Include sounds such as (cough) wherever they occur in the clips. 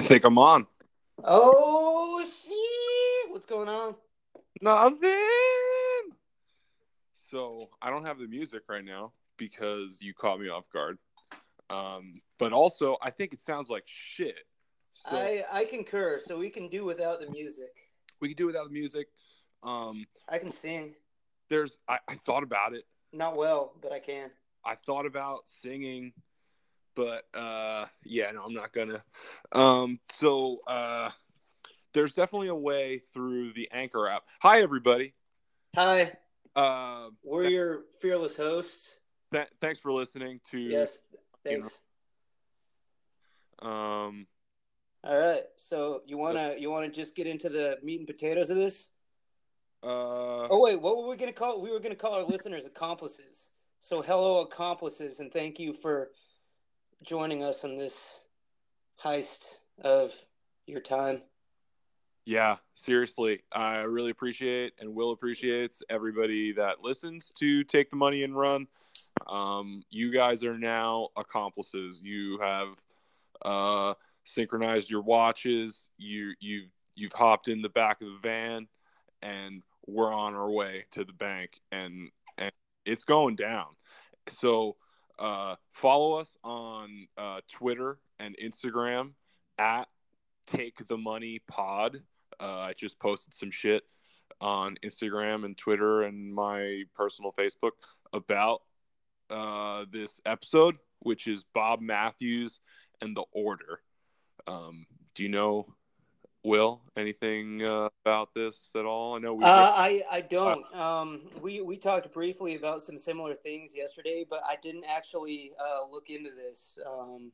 I think I'm on. Oh shit! What's going on? Nothing. So I don't have the music right now because you caught me off guard. Um, but also, I think it sounds like shit. So I I concur. So we can do without the music. we can do without the music. Um, I can sing, there's I, I thought about it. not well, but I can. I thought about singing, but uh, yeah, no, I'm not gonna. Um, so uh, there's definitely a way through the Anchor app. Hi, everybody. Hi, Uh, we're your fearless hosts. th- thanks for listening to. Yes, thanks. Um, All right. So you wanna you wanna just get into the meat and potatoes of this? uh, Oh wait, what were we gonna call? We were gonna call our listeners accomplices. So hello, accomplices, and thank you for joining us on this heist of your time. yeah, seriously, I really appreciate and will appreciate everybody that listens to Take the Money and Run. Um, you guys are now accomplices. You have uh, synchronized your watches. You you you've hopped in the back of the van, and we're on our way to the bank, and and it's going down. So uh, follow us on uh, Twitter and Instagram at Take the Money Pod. Uh, I just posted some shit on Instagram and Twitter and my personal Facebook about uh, this episode, which is Bob Mathews and the Order. Um, do you know, Will, anything uh, about this at all? I know we. Uh, I I don't. Um, we we talked briefly about some similar things yesterday, but I didn't actually uh, look into this. Um,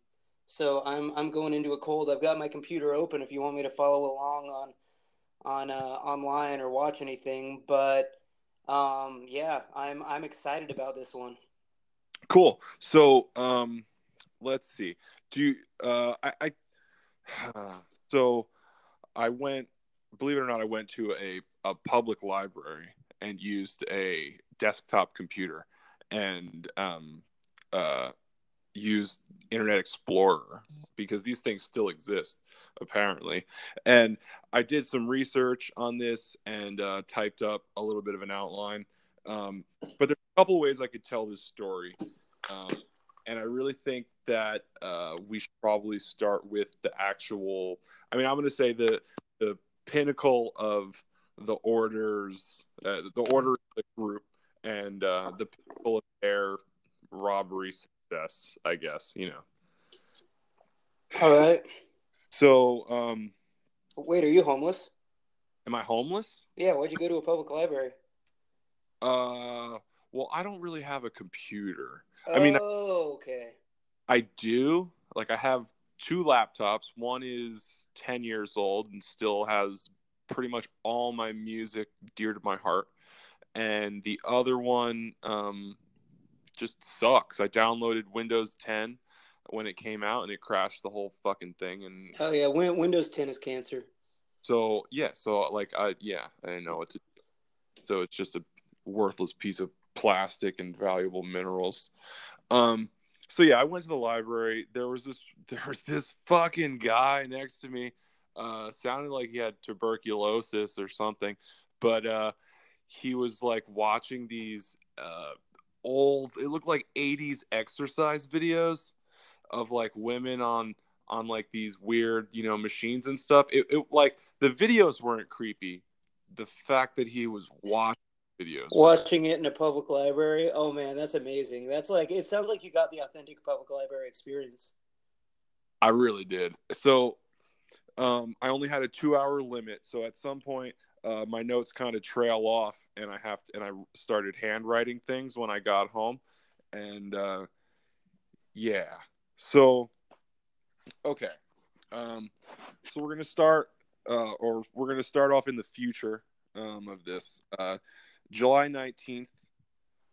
so I'm I'm going into a cold. I've got my computer open if you want me to follow along on on uh, online or watch anything. But um, yeah, I'm I'm excited about this one. Cool. So, um, let's see. Do you, uh, I, I, (sighs) so I went, believe it or not, I went to a, a public library and used a desktop computer and, um, uh, used Internet Explorer because these things still exist apparently. And I did some research on this and uh, typed up a little bit of an outline. Um, but there's a couple ways I could tell this story. Um, and I really think that uh, we should probably start with the actual. I mean, I'm going to say the the pinnacle of the orders, uh, the order of the group, and uh, the pinnacle of their robbery success. I guess you know. All right. So, um, Wait, are you homeless? am I homeless? Yeah. Why'd you go to a public library? Uh, well, I don't really have a computer. I mean- oh, okay. I do. Like I have two laptops. One is 10 years old and still has pretty much all my music dear to my heart. And the other one um, just sucks. I downloaded Windows 10 when it came out and it crashed the whole fucking thing. And Oh yeah, Win- Windows 10 is cancer. so, yeah, so like, I, yeah, I know it's, a, so it's just a worthless piece of plastic and valuable minerals. Um, so yeah, I went to the library. There was this (laughs) there was this fucking guy next to me. Uh sounded like he had tuberculosis or something, but uh he was like watching these uh old it looked like 80s exercise videos of like women on on like these weird, you know, machines and stuff. It, it like the videos weren't creepy. The fact that he was watching videos Watching it in a public library. Oh man, that's amazing. That's like it sounds like you got the authentic public library experience. I really did. So um, I only had a two hour limit. So at some point, uh, my notes kind of trail off, and I have to, and I started handwriting things when I got home, and uh, yeah. So okay, um, so we're gonna start, uh, or we're gonna start off in the future um, of this. July nineteenth,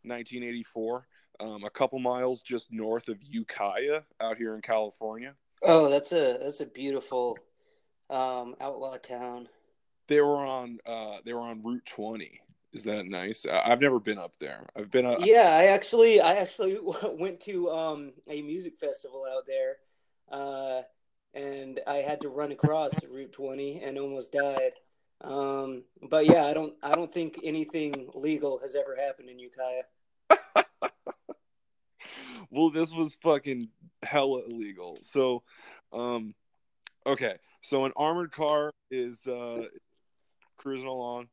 nineteen eighty four. Um, a couple miles just north of Ukiah, out here in California. Oh, that's a that's a beautiful um, outlaw town. they were on uh they were on route 20 is that nice i've never been up there i've been uh, Yeah, I actually I actually (laughs) went to um, a music festival out there. Uh, and I had to run across Route 20 and almost died. Um, but yeah, I don't I don't think anything legal has ever happened in Ukiah. (laughs) well, this was fucking hella illegal. So, um, okay, so an armored car is uh, cruising along.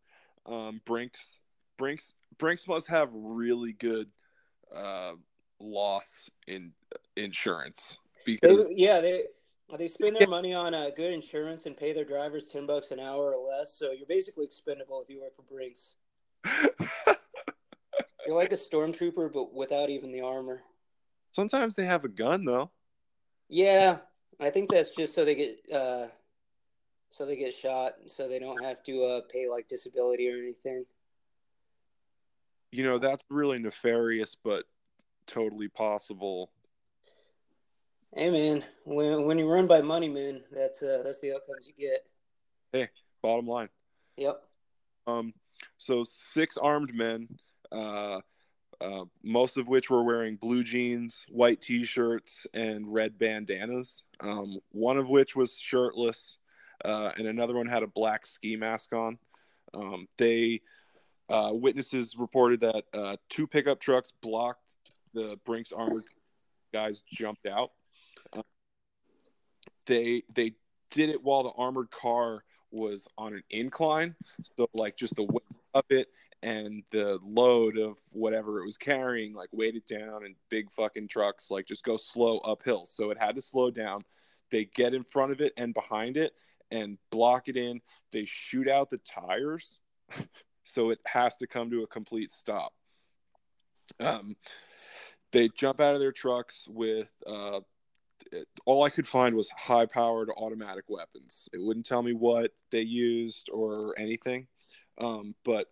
Um, Brinks, Brinks, Brinks must have really good uh, loss in insurance because they, yeah, they they spend their money on uh, good insurance and pay their drivers ten bucks an hour or less. So you're basically expendable if you work for Brinks. (laughs) you're like a stormtrooper, but without even the armor. Sometimes they have a gun though. Yeah, I think that's just so they get uh, so they get shot, so they don't have to uh, pay like disability or anything. You know that's really nefarious, but totally possible. Hey man, when when you run by money, man, that's uh, that's the outcomes you get. Hey, bottom line. Yep. Um, so six armed men, uh, uh, most of which were wearing blue jeans, white t-shirts, and red bandanas. Um, one of which was shirtless, uh, and another one had a black ski mask on. Um, they uh, witnesses reported that uh, two pickup trucks blocked the Brinks armored guys jumped out. They they did it while the armored car was on an incline, so like just the weight of it and the load of whatever it was carrying like weighed it down and big fucking trucks like just go slow uphill. So it had to slow down. They get in front of it and behind it and block it in. They shoot out the tires. (laughs) So it has to come to a complete stop. Um, they jump out of their trucks with uh, all I could find was high powered automatic weapons. It wouldn't tell me what they used or anything. Um, but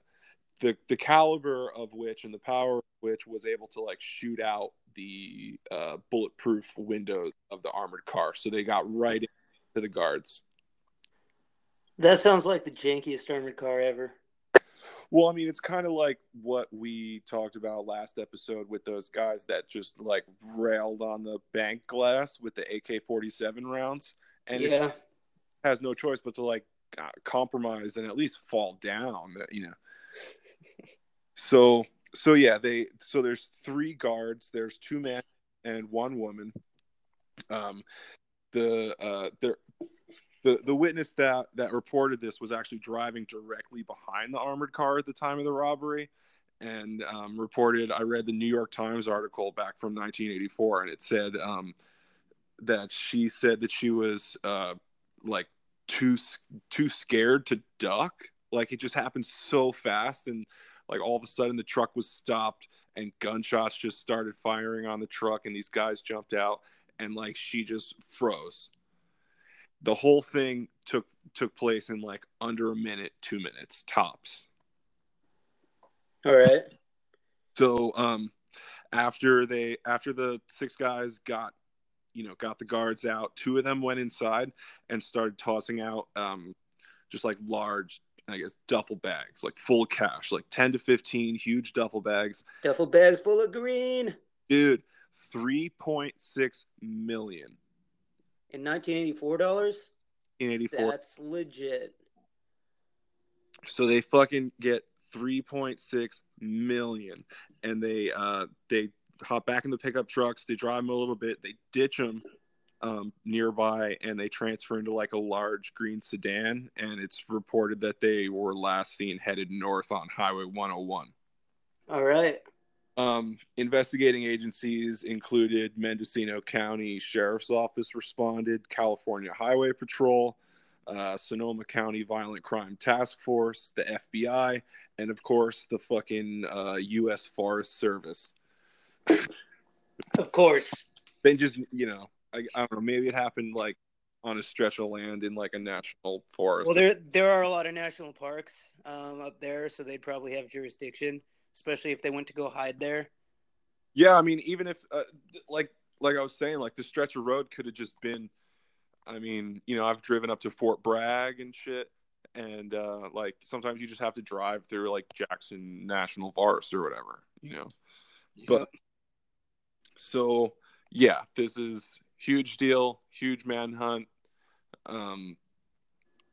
the the caliber of which and the power of which was able to like shoot out the uh, bulletproof windows of the armored car. So they got right into the guards. That sounds like the jankiest armored car ever. Well, I mean, it's kind of like what we talked about last episode with those guys that just like railed on the bank glass with the AK 47 rounds. And yeah. has no choice but to like uh, compromise and at least fall down, uh, you know. so, so yeah, they, so there's three guards, there's two men and one woman. Um, the, uh, they're, the the witness that that reported this was actually driving directly behind the armored car at the time of the robbery and um, reported i read the new york times article back from 1984 and it said um, that she said that she was uh, like too too scared to duck. Like it just happened so fast and like all of a sudden the truck was stopped and gunshots just started firing on the truck and these guys jumped out and like she just froze the whole thing took took place in like under a minute, two minutes tops. All right. So um after they after the six guys got you know got the guards out, two of them went inside and started tossing out um just like large I guess duffel bags, like full cash, like 10 to 15 huge duffel bags. Duffel bags full of green. Dude, 3.6 million in 1984 dollars. In 84. That's legit. So they fucking get 3.6 million, and they uh they hop back in the pickup trucks. They drive them a little bit. They ditch them um, nearby, and they transfer into like a large green sedan. And it's reported that they were last seen headed north on Highway 101. All right. Um, investigating agencies included Mendocino County Sheriff's Office responded, California Highway Patrol, uh, Sonoma County Violent Crime Task Force, the FBI, and of course the fucking uh, U.S. Forest Service. of course. Then just you know, I, I don't know. Maybe it happened like on a stretch of land in like a national forest. Well, there there are a lot of national parks um, up there, so they'd probably have jurisdiction especially if they went to go hide there. Yeah, I mean, even if uh, like like I was saying, like the stretch of road could have just been. I mean, you know, I've driven up to Fort Bragg and shit, and uh, like sometimes you just have to drive through like Jackson National Forest or whatever, you know. Yeah. But so yeah, this is huge deal, huge manhunt. Um,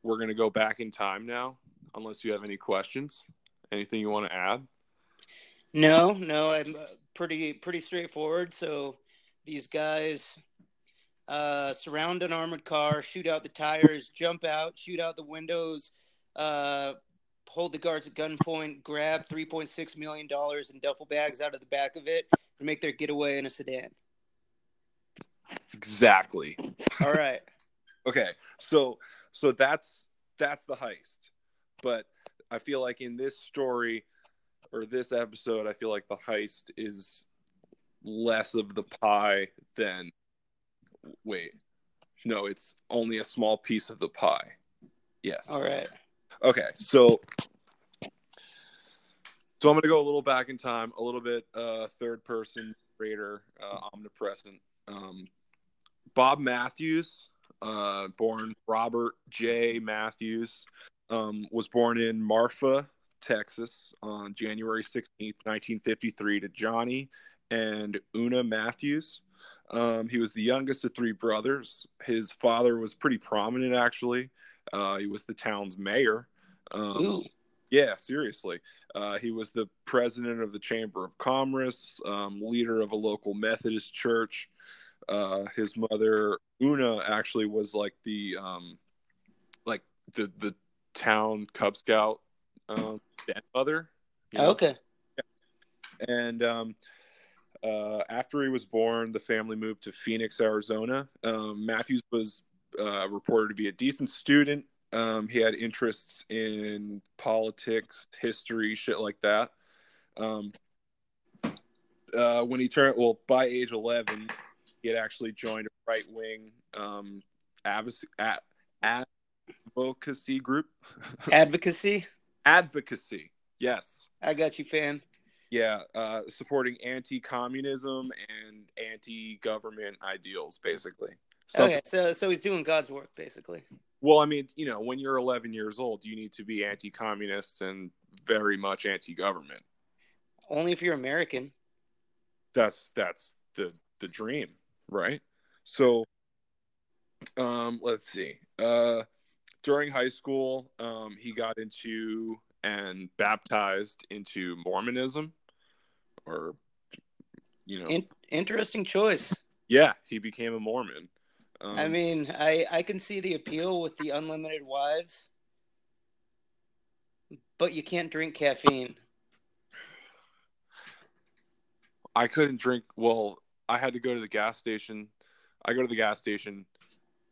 we're gonna go back in time now, unless you have any questions. Anything you want to add? No, no, I'm uh, pretty pretty straightforward. So these guys uh, surround an armored car, shoot out the tires, jump out, shoot out the windows, uh, hold the guards at gunpoint, grab three point six million dollars in duffel bags out of the back of it, and make their getaway in a sedan. Exactly. All right. (laughs) Okay, so so that's that's the heist, but I feel like in this story or this episode, I feel like the heist is less of the pie than. Wait, no, it's only a small piece of the pie. Yes. All right. Okay, so so I'm gonna go a little back in time, a little bit uh, third person raider, uh, omnipresent. Um, Bob Mathews, uh, born Robert J. Mathews, um, was born in Marfa, Texas, on January 16th, 1953, to Johnny and Una Mathews. Um, he was the youngest of three brothers. His father was pretty prominent, actually. Uh, he was the town's mayor. Um, yeah, seriously. Uh, he was the president of the Chamber of Commerce, um, leader of a local Methodist church. Uh, his mother Una actually was like the um, like the the town Cub Scout um, mother. you know? Okay. And um, uh, after he was born, the family moved to Phoenix, Arizona. Um, Mathews was uh, reported to be a decent student. Um, he had interests in politics, history, shit like that. Um, uh, when he turned, well, by age 11, he had actually joined a right wing um, advocacy, advocacy group. (laughs) Advocacy. Advocacy, yes. I got you, fan. Yeah, uh, supporting anti-communism and anti-government ideals, basically. So, Okay, so so he's doing God's work basically. well, I mean, you know, when you're 11 years old, you need to be anti-communist and very much anti-government. Only if you're American. That's that's the the dream, right? So, um, let's see. Uh, during high school, um, he got into and baptized into Mormonism, or you know, In- interesting choice. yeah, he became a Mormon. Um, I mean, I I can see the appeal with the unlimited wives, but you can't drink caffeine. I couldn't drink. Well, I had to go to the gas station. I go to the gas station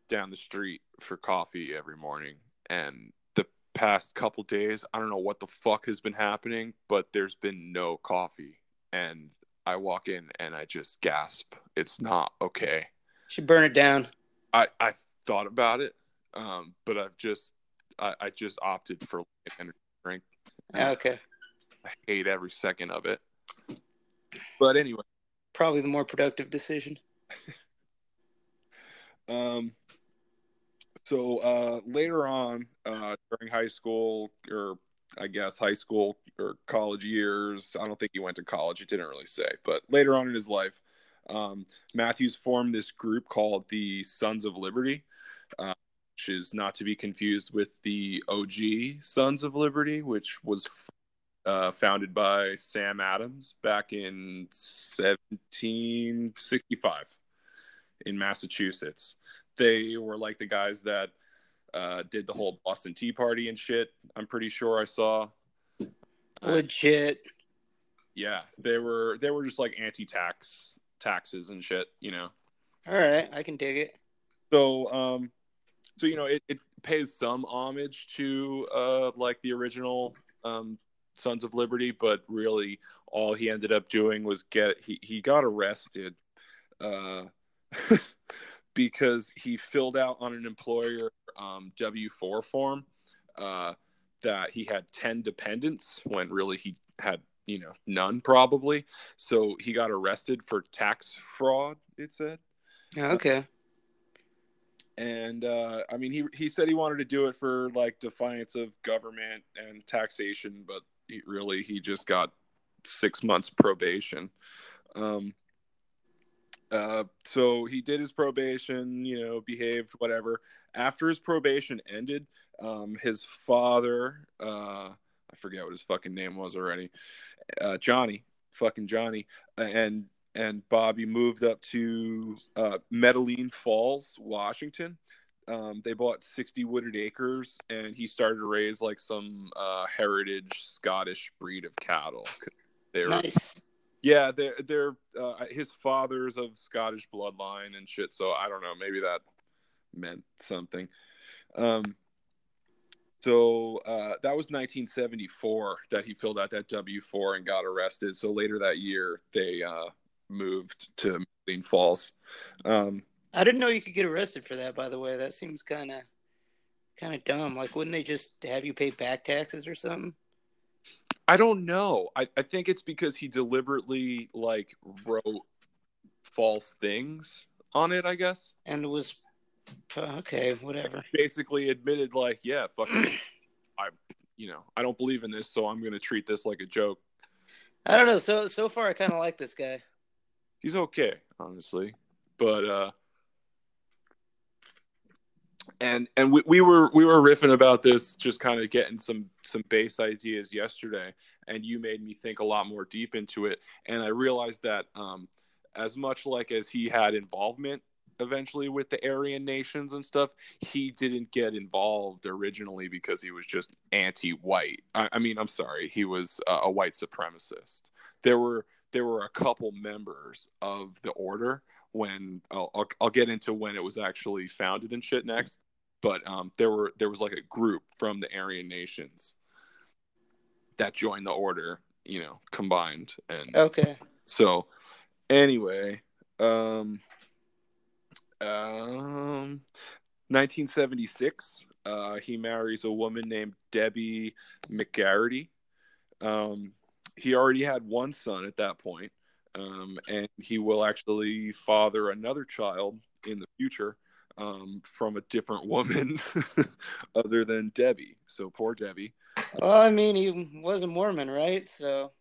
down the street for coffee every morning, and the past couple days, I don't know what the fuck has been happening, but there's been no coffee, and I walk in and I just gasp. It's not okay. Should burn it down. I I thought about it, um, but I've just I, I just opted for an energy drink. Okay, I hate every second of it. But anyway. probably the more productive decision. (laughs) Um, so uh, later on, uh, during high school, or I guess high school or college years, I don't think he went to college. It didn't really say, but later on in his life, um, Mathews formed this group called the Sons of Liberty, uh, which is not to be confused with the OG Sons of Liberty, which was uh, founded by Sam Adams back in 1765 in Massachusetts. They were like the guys that uh, did the whole Boston Tea Party and shit. I'm pretty sure I saw. Legit. Yeah, they were they were just like anti-tax taxes and shit, you know. All right, I can dig it. So um, so you know it, it pays some homage to uh like the original um Sons of Liberty, but really all he ended up doing was get he he got arrested uh (laughs) because he filled out on an employer um, W four form uh, that he had ten dependents when really he had you know none probably. So he got arrested for tax fraud. It said, Okay. and uh, I mean he he said he wanted to do it for like defiance of government and taxation, but he, really he just got six months probation. Um, Uh, so he did his probation, you know, behaved, whatever. After his probation ended, um, his father, uh, I forget what his fucking name was already, uh, Johnny, fucking Johnny, and and Bobby moved up to uh, Metaline Falls, Washington. Um, they bought 60 wooded acres, and he started to raise like some uh, heritage Scottish breed of cattle. They were, nice. Yeah, they're they're uh, his father's of Scottish bloodline and shit. So I don't know, maybe that meant something. Um, so uh, that was 1974 that he filled out that W four and got arrested. So later that year, they uh, moved to Metaline Falls. Um, I didn't know you could get arrested for that. By the way, that seems kind of kind of dumb. Like, wouldn't they just have you pay back taxes or something? I don't know. I, I think it's because he deliberately like wrote false things on it, I guess. And it was okay, whatever. Basically admitted like, yeah, fuck (clears throat) I you know, I don't believe in this, so I'm gonna treat this like a joke. I don't know. So so far I kinda like this guy. He's okay, honestly. But uh and and we, we were we were riffing about this just kind of getting some some base ideas yesterday and you made me think a lot more deep into it. And i realized that um as much like as he had involvement eventually with the aryan nations and stuff he didn't get involved originally because he was just anti-white. I, I mean i'm sorry he was a, a white supremacist. There were there were a couple members of the order when I'll, I'll, I'll, get into when it was actually founded and shit next but um, there were there was like a group from the Aryan nations that joined the order, you know, combined and okay. So anyway, um, um, 1976, uh, he marries a woman named Debbie McGarrity. Um, he already had one son at that point, um, and he will actually father another child in the future um, from a different (laughs) woman (laughs) other than Debbie. So poor Debbie. Well, I mean, he was a Mormon, right? So.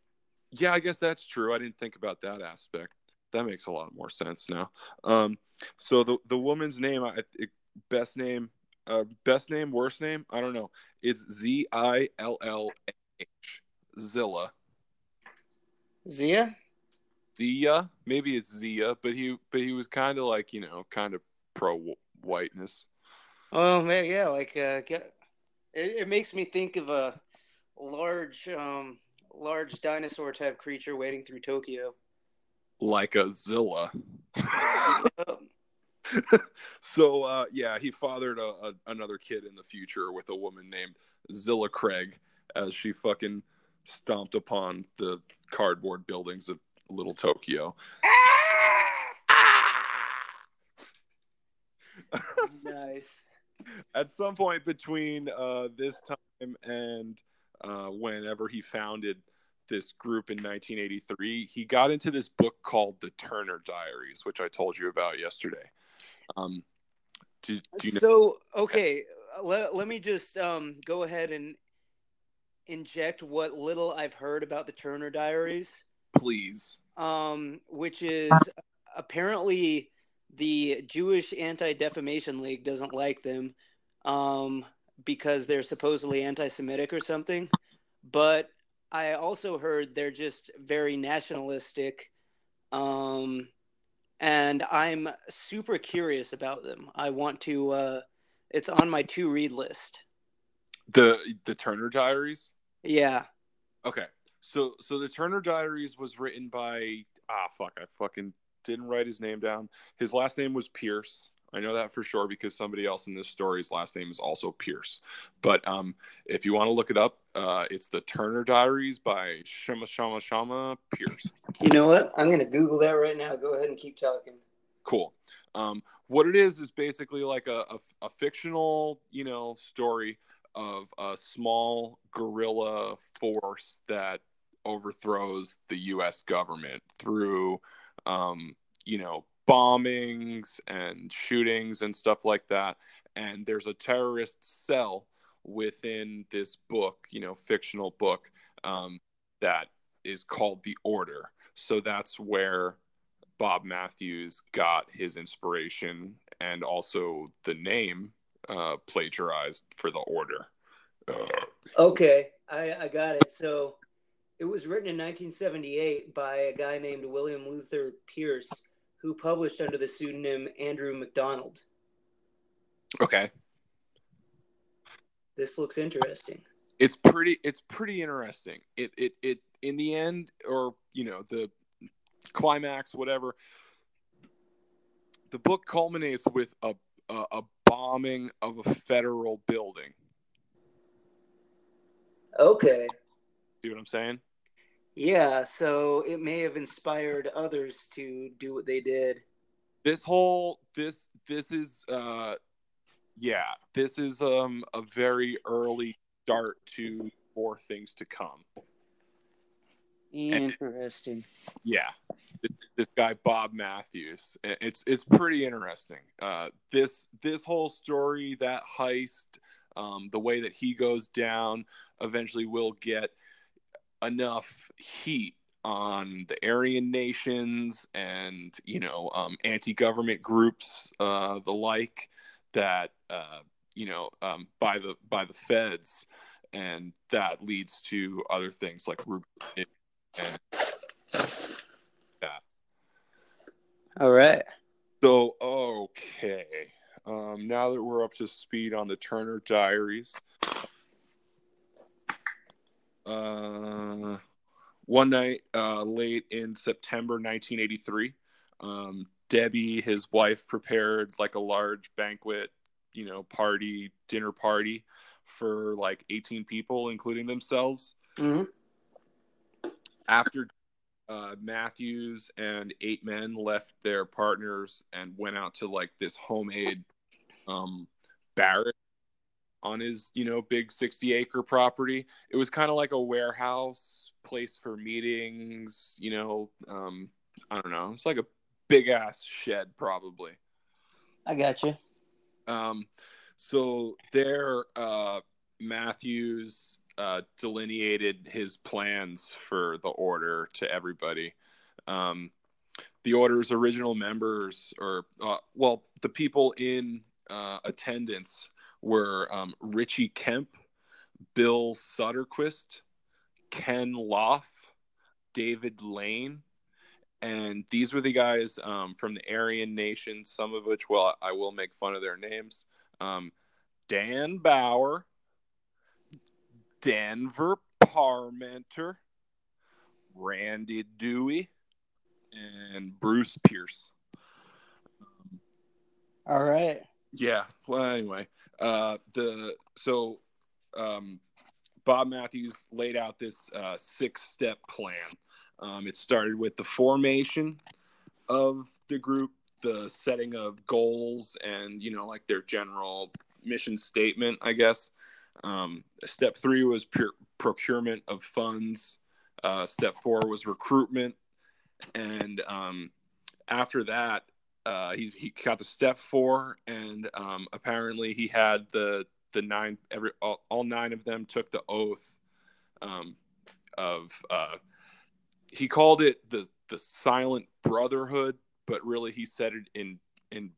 Yeah, I guess that's true. I didn't think about that aspect. That makes a lot more sense now. Um, so the the woman's name, I, it, best name, uh, best name, worst name, I don't know. It's Z I L L H, Zilla. Zia. Zia, maybe it's Zia, but he but he was kind of like you know kind of pro whiteness. Oh man, yeah, like uh, get, it, it makes me think of a large, um, large dinosaur type creature wading through Tokyo, like a Zilla. (laughs) so uh, yeah, he fathered a, a, another kid in the future with a woman named Zillah Craig as she fucking stomped upon the cardboard buildings of Little Tokyo. nice. (laughs) At some point between uh, this time and uh, whenever he founded this group in 1983, he got into this book called The Turner Diaries, which I told you about yesterday. Um, do, do you know- so, okay, let, let me just um, go ahead and inject what little I've heard about the Turner Diaries. Please. Um, which is apparently the Jewish Anti Defamation League doesn't like them um, because they're supposedly anti Semitic or something. But I also heard they're just very nationalistic. Um, and I'm super curious about them. I want to, uh, it's on my to read list. The the Turner Diaries? Yeah. Okay. So so the Turner Diaries was written by ah fuck I fucking didn't write his name down. His last name was Pierce. I know that for sure because somebody else in this story's last name is also Pierce. But um, if you want to look it up, uh, it's the Turner Diaries by Shama Shama Shama Pierce. You know what? I'm going to Google that right now. Go ahead and keep talking. Cool. Um, what it is is basically like a, a, a fictional, you know, story of a small guerrilla force that overthrows the U.S. government through um, you know, bombings and shootings and stuff like that. And there's a terrorist cell within this book, you know, fictional book um, that is called The Order. So that's where Bob Mathews got his inspiration and also the name uh, plagiarized for the order. Okay, I, I got it. So it was written in 1978 by a guy named William Luther Pierce, who published under the pseudonym Andrew MacDonald. Okay. This looks interesting. It's pretty it's pretty interesting. It it it in the end or you know the climax whatever the book culminates with a a, a bombing of a federal building. Okay. See what I'm saying? Yeah, so it may have inspired others to do what they did. This whole this this is uh yeah, this is um a very early start to more things to come. Interesting. Yeah, this, this guy Bob Mathews. It's it's pretty interesting. Uh, this this whole story, that heist, um, the way that he goes down, eventually will get enough heat on the Aryan nations and you know um, anti-government groups, uh, the like that uh, you know um, by the by the feds, and that leads to other things like and yeah. All right. So okay, um, now that we're up to speed on the Turner Diaries, uh, one night uh, late in September 1983, um, Debbie, his wife, prepared like a large banquet, you know, party, dinner party for like 18 people, including themselves. Mm-hmm. After uh, Mathews and eight men left their partners and went out to like this homemade um, barrack on his, you know, big 60 acre property. It was kind of like a warehouse place for meetings, you know, um, I don't know. It's like a big ass shed, probably. I got you. Um, so there, uh, Mathews uh, delineated his plans for the order to everybody. Um, the order's original members, or uh, well, the people in uh, attendance were um, Richie Kemp, Bill Soderquist, Ken Loff, David Lane, and these were the guys um, from the Aryan Nation. Some of which, well, I will make fun of their names. Um, Dan Bauer, Denver Parmenter, Randy Duey, and Bruce Pierce. All right. Yeah. Well, anyway, uh, the so um, Bob Mathews laid out this uh, six-step plan. Um, it started with the formation of the group, the setting of goals, and you know, like their general mission statement, I guess. Um, step three was pure procurement of funds. Uh, step four was recruitment, and um, after that, uh, he he got to step four, and um, apparently he had the the nine every all, all nine of them took the oath um, of uh, he called it the the silent brotherhood, but really he said it in in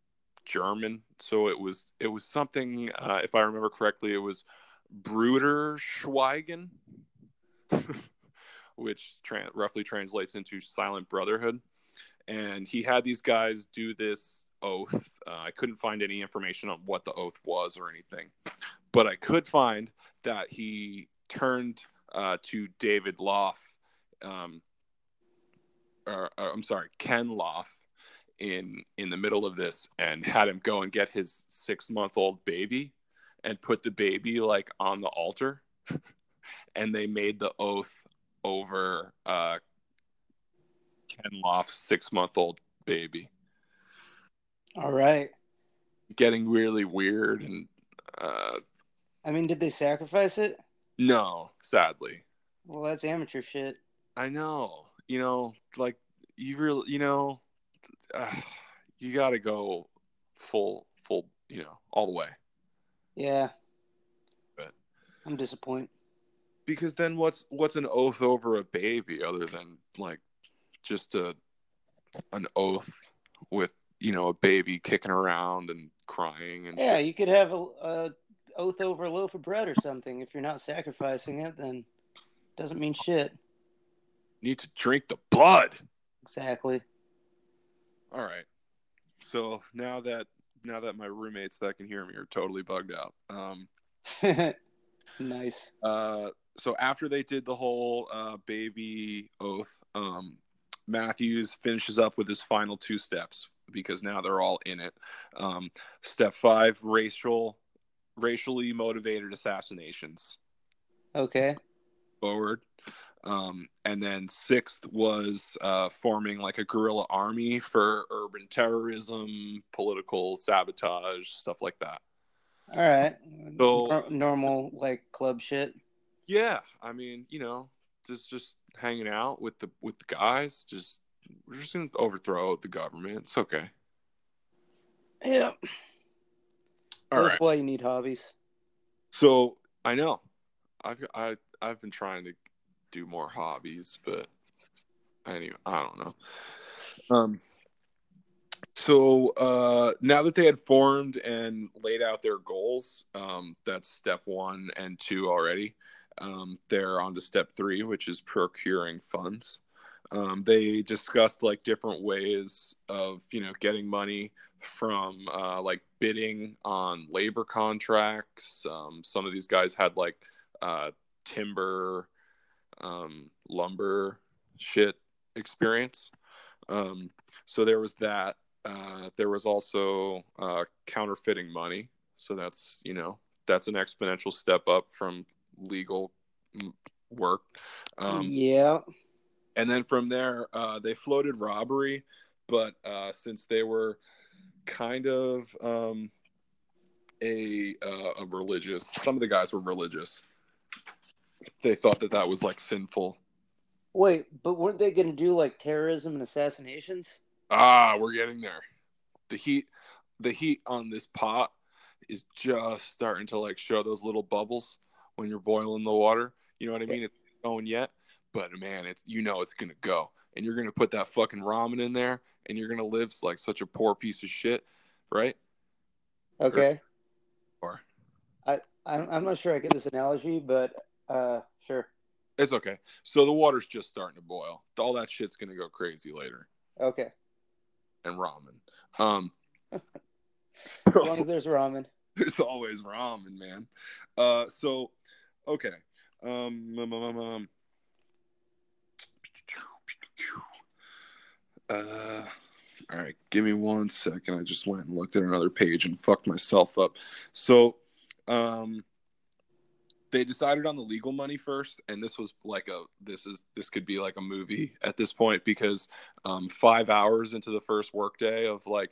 German, so it was it was something uh, if I remember correctly, it was Brüder Schweigen, (laughs) which tra- roughly translates into silent brotherhood. And he had these guys do this oath. Uh, I couldn't find any information on what the oath was or anything, but I could find that he turned uh, to David Loff, um, or, or, I'm sorry, Ken Loff, in in the middle of this, and had him go and get his six month old baby and put the baby like on the altar (laughs) and they made the oath over uh ken Loff's six month old baby. All right. Getting really weird and uh i mean did they sacrifice it? No sadly. Well that's amateur shit. I know. You know like you really you know uh, you gotta go full full you know all the way. Yeah. But I'm disappointed. Because then what's what's an oath over a baby other than like just to an oath with you know a baby kicking around and crying and yeah, shit. you could have a, a oath over a loaf of bread or something. If you're not sacrificing it, then it doesn't mean shit. Need to drink the blood. Exactly. All right. So now that now that my roommates that can hear me are totally bugged out. Um, (laughs) nice. Uh, so after they did the whole uh, baby oath, um, Mathews finishes up with his final two steps because now they're all in it. Um, step five: racial, racially motivated assassinations. Okay. Forward. Um, and then sixth was uh, forming like a guerrilla army for urban terrorism, political sabotage, stuff like that. All right. So normal like club shit. Yeah, I mean, you know, just just hanging out with the with the guys. Just we're just gonna overthrow the government. It's okay. Yeah. All That's right. why you need hobbies. So I know, I've I I've been trying to do more hobbies, but anyway, I don't know. Um. So uh, now that they had formed and laid out their goals, um, that's step one and two already. Um, they're on to step three, which is procuring funds. Um, they discussed like different ways of you know getting money from uh, like bidding on labor contracts. Um, some of these guys had like uh, timber, um, lumber shit experience. Um, so there was that. Uh, there was also uh, counterfeiting money. So that's you know that's an exponential step up from legal work. Um, yeah. And then from there, uh, they floated robbery, but uh, since they were kind of um, a, uh, a religious, some of the guys were religious. They thought that that was like sinful. Wait, but weren't they going to do like terrorism and assassinations? Ah, we're getting there. The heat, the heat on this pot is just starting to like show those little bubbles when you're boiling the water. You know what I mean? It's going yet, but man, it's you know it's gonna go, and you're gonna put that fucking ramen in there, and you're gonna live like such a poor piece of shit, right? Okay. Or, I I'm not sure I get this analogy, but uh, sure. It's okay. So the water's just starting to boil. All that shit's gonna go crazy later. Okay. And ramen. Um. (laughs) as long as there's ramen. (laughs) There's always ramen, man. Uh, so, okay. Um, um, um, um, uh, all right, give me one second. I just went and looked at another page and fucked myself up. So, um, they decided on the legal money first, and this was like a this is this could be like a movie at this point because um, five hours into the first workday of like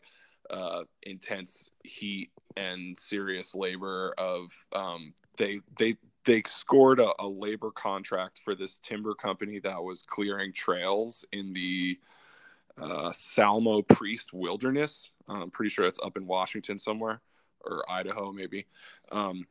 uh, intense heat and serious labor of um, they they they scored a, a, labor contract for this timber company that was clearing trails in the uh, Salmo Priest Wilderness. I'm pretty sure it's up in Washington somewhere or Idaho, maybe. Um,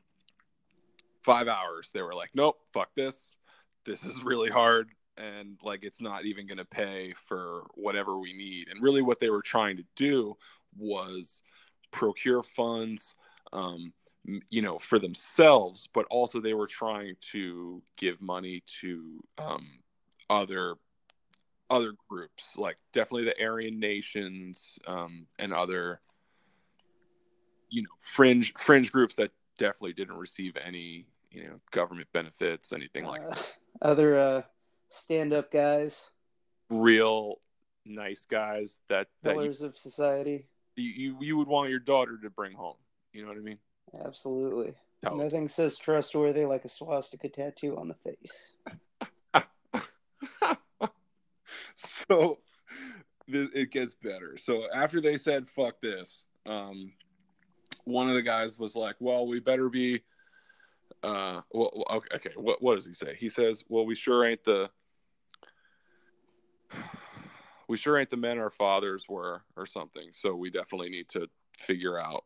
five hours. They were like, nope, fuck this. This is really hard. And like, it's not even going to pay for whatever we need. And really, what they were trying to do was procure funds. Um, you know, for themselves, but also they were trying to give money to um, other other groups, like definitely the Aryan nations um, and other, you know, fringe fringe groups that definitely didn't receive any, you know, government benefits, anything like uh, that. (laughs) Other uh, stand up guys, real nice guys that that pillars you, of society. You, you you would want your daughter to bring home. You know what I mean? Absolutely. Nothing says trustworthy like a swastika tattoo on the face. (laughs) so it gets better. So after they said "fuck this," um, one of the guys was like, "Well, we better be." Uh, well, okay, okay. What what does he say? He says, "Well, we sure ain't the." (sighs) We sure ain't the men our fathers were, or something. So we definitely need to figure out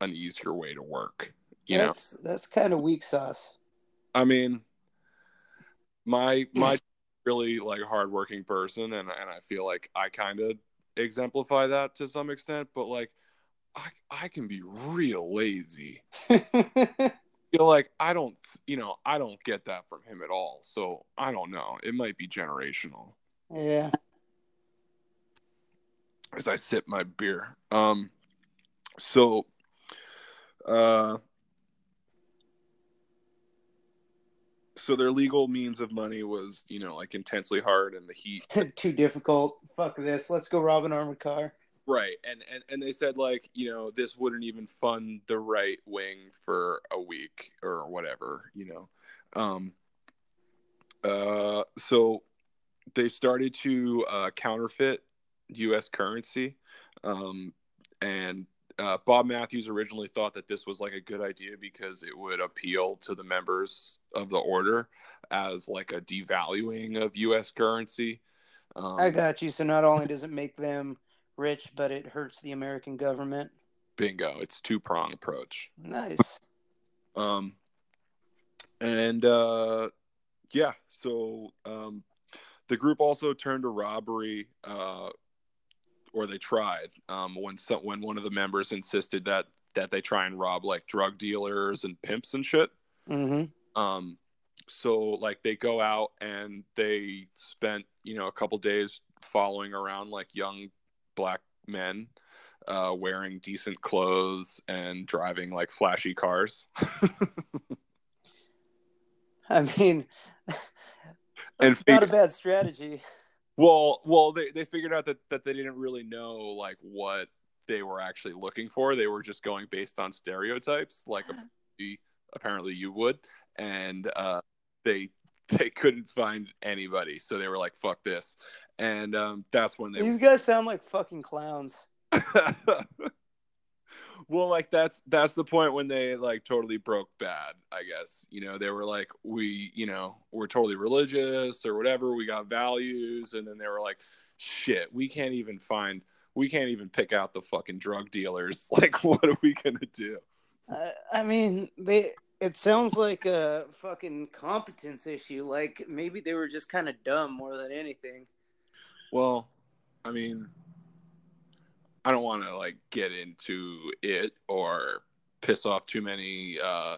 an easier way to work. You that's know? that's kind of weak sauce. I mean, my (laughs) my really like hardworking person, and and I feel like I kind of exemplify that to some extent, but like I I can be real lazy. (laughs) feel like I don't, you know, I don't get that from him at all. So I don't know. It might be generational. Yeah. As I sip my beer. Um so uh so their legal means of money was, you know, like intensely hard and the heat. (laughs) Too difficult. Fuck this. Let's go rob an armored car. Right. And, and and they said like, you know, this wouldn't even fund the right wing for a week or whatever, you know. Um uh so they started to uh, counterfeit US currency. Um and uh, Bob Mathews originally thought that this was like a good idea because it would appeal to the members of the order as like a devaluing of U.S. currency. Um, I got you. So not only does it make them rich, but it hurts the American government. Bingo! It's two prong approach. Nice. Um, and uh, yeah, so um, the group also turned to robbery uh, or they tried um, when some, when one of the members insisted that that they try and rob like drug dealers and pimps and shit. Mm-hmm. Um, so like they go out and they spent you know a couple days following around like young black men uh, wearing decent clothes and driving like flashy cars. (laughs) I mean, and (laughs) not a bad strategy. Well, well, they, they figured out that, that they didn't really know like what they were actually looking for. They were just going based on stereotypes, like (laughs) apparently you would, and uh, they they couldn't find anybody, so they were like, "Fuck this," and um, that's when they. These guys sound like fucking clowns. (laughs) well like that's that's the point when they like totally broke bad i guess. You know they were like we you know we're totally religious or whatever we got values. And then they were like shit we can't even find we can't even pick out the fucking drug dealers. (laughs) Like what are we gonna do? Uh, i mean they it sounds like a fucking competence issue. Like maybe they were just kind of dumb more than anything. Well i mean I don't want to like get into it or piss off too many uh,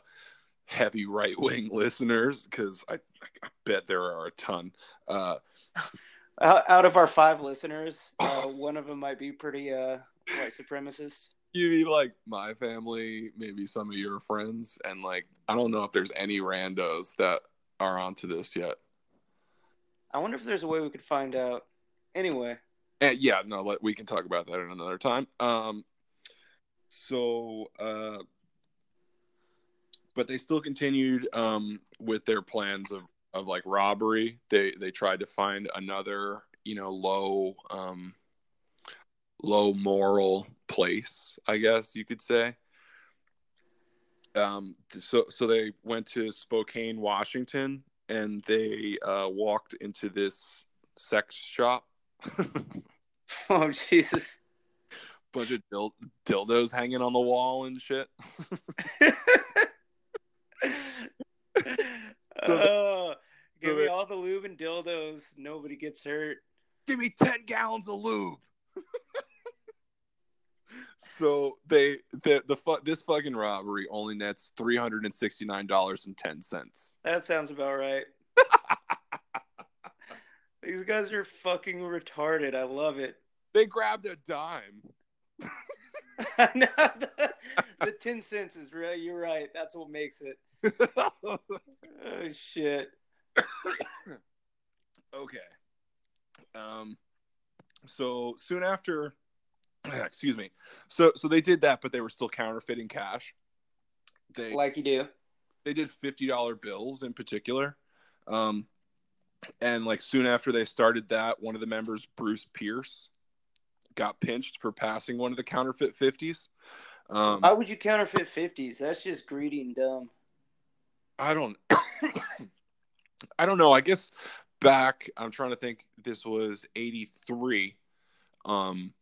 heavy right wing (laughs) listeners because I, I, bet there are a ton. Uh, (laughs) out of our five listeners, (laughs) uh, one of them might be pretty uh, white supremacist. You mean like my family, maybe some of your friends, and like I don't know if there's any randos that are onto this yet. I wonder if there's a way we could find out. Anyway, and yeah, no, let, we can talk about that in another time. Um, so, uh, but they still continued um, with their plans of, of like robbery. They they tried to find another, you know, low um, low moral place, I guess you could say. Um, so so they went to Spokane, Washington, and they uh, walked into this sex shop (laughs) (laughs) oh Jesus! Bunch of dil- dildos hanging on the wall and shit. (laughs) (laughs) oh, give me all the lube and dildos. Nobody gets hurt. Give me ten gallons of lube. so they the the fu- this fucking robbery only nets three hundred and sixty nine dollars and ten cents. That sounds about right. These guys are fucking retarded. I love it. They grabbed a dime. (laughs) no, the, the 10 cents is real. You're right. That's what makes it. (laughs) oh, shit. okay. Um, so soon after, (clears throat) excuse me. So, so they did that, but they were still counterfeiting cash. They, like you do. They did $50 bills in particular. Um, and like soon after they started that, one of the members, Bruce Pierce, got pinched for passing one of the counterfeit fifties. Um, Why would you counterfeit fifties? That's just greedy and dumb. I don't. (coughs) I don't know. I guess back. I'm trying to think. This was '83. Um,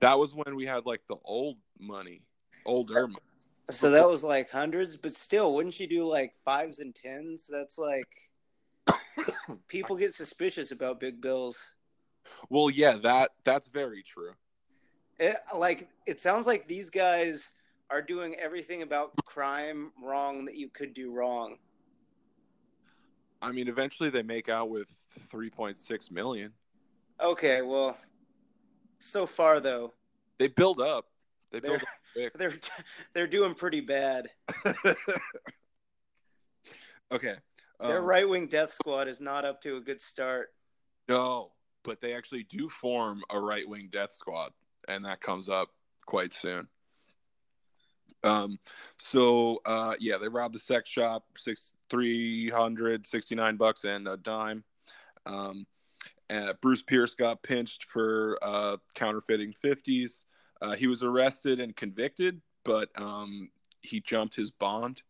that was when we had like the old money, older. Money. So that was like hundreds, but still, wouldn't you do like fives and tens? That's like (coughs) people get suspicious about big bills. Well, yeah, that that's very true. It, like it sounds like these guys are doing everything about crime wrong that you could do wrong. I mean, eventually they make out with 3.6 million. Okay, well, so far though, They build up. They they're build up quick. (laughs) they're (laughs) they're doing pretty bad. (laughs) okay. Their um, right wing death squad is not up to a good start. No, but they actually do form a right wing death squad, and that comes up quite soon. Um, so uh, yeah, they robbed the sex shop, six three hundred sixty nine bucks and a dime. Um, and Bruce Pierce got pinched for uh, counterfeiting fifties. Uh, he was arrested and convicted, but um, he jumped his bond.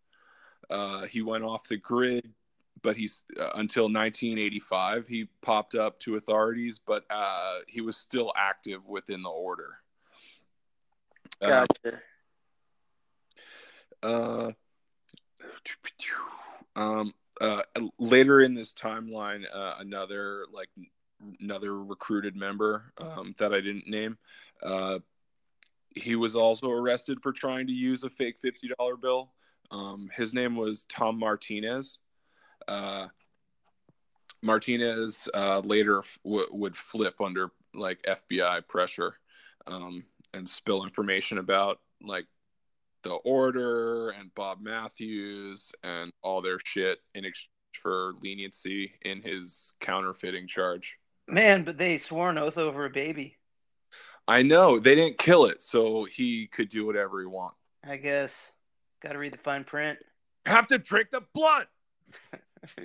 Uh, he went off the grid, but he's uh, until 1985 he popped up to authorities, but uh, he was still active within the order. Uh, Gotcha. uh, um, uh, later in this timeline, uh, another like another recruited member um, that I didn't name. Uh, he was also arrested for trying to use a fake fifty dollar bill. Um, his name was Tom Martinez. Uh, Martinez uh, later f- w- would flip under like FBI pressure um, and spill information about like the order and Bob Mathews and all their shit in exchange for leniency in his counterfeiting charge. Man, but they swore an oath over a baby. I know they didn't kill it, so he could do whatever he want. I guess. Got to read the fine print. Have to drink the blood. (laughs) (laughs)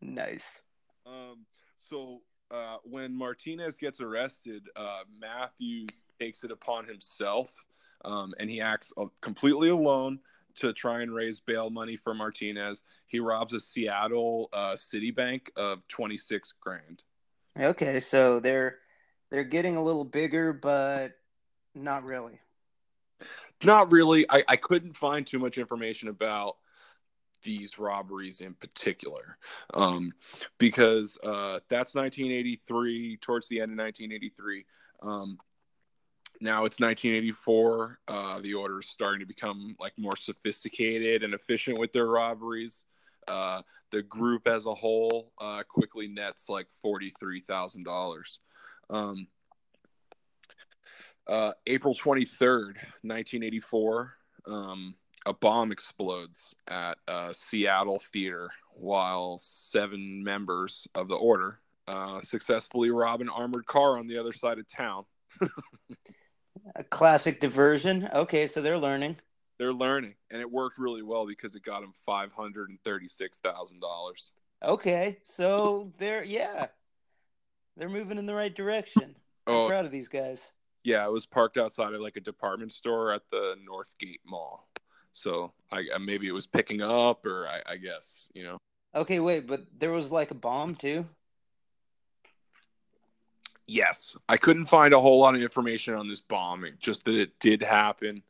nice. Um, so uh, when Martinez gets arrested, uh, Mathews takes it upon himself, um, and he acts uh, completely alone to try and raise bail money for Martinez. He robs a Seattle uh, Citibank of twenty six grand. Okay, so they're they're getting a little bigger, but not really. Not really. I, I couldn't find too much information about these robberies in particular. Um, because uh, that's 1983 towards the end of 1983 um, now it's 1984 uh, the order is starting to become like more sophisticated and efficient with their robberies. Uh, the group as a whole uh, quickly nets like $43000 um, uh, april 23rd 1984 um, a bomb explodes at a Seattle theater while seven members of the order uh, successfully rob an armored car on the other side of town. (laughs) A classic diversion. Okay, so they're learning. They're learning, and it worked really well because it got them five hundred and thirty-six thousand dollars. Okay, so they're yeah, they're moving in the right direction. I'm Oh proud of these guys. yeah, it was parked outside of like a department store at the Northgate Mall. So I maybe it was picking up, or I, I guess you know. Okay, wait, but there was like a bomb too. Yes, I couldn't find a whole lot of information on this bombing, just that it did happen,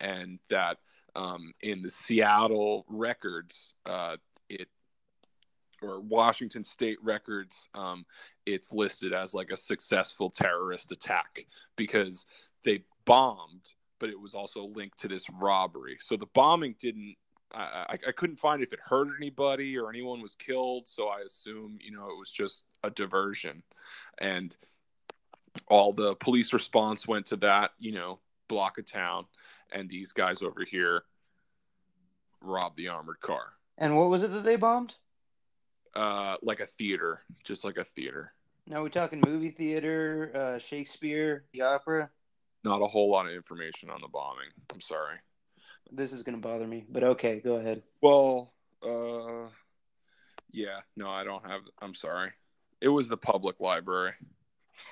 and that um, in the Seattle records, uh, it or Washington State records, um, it's listed as like a successful terrorist attack because they bombed, but it was also linked to this robbery. So the bombing didn't. I, I, I couldn't find if it hurt anybody or anyone was killed, so I assume you know it was just a diversion, and all the police response went to that you know block of town, and these guys over here robbed the armored car, And what was it that they bombed? uh, like a theater, just like a theater. Now we're talking movie theater, uh, Shakespeare, the opera. Not a whole lot of information on the bombing. I'm sorry. This is gonna bother me, but okay, go ahead. Well, uh, yeah, no, I don't have. I'm sorry. It was the public library.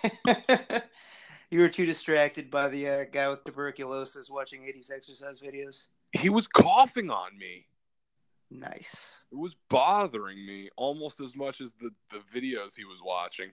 (laughs) you were too distracted by the uh, guy with tuberculosis watching 80s exercise videos. He was coughing on me. Nice. It was bothering me almost as much as the, the videos he was watching.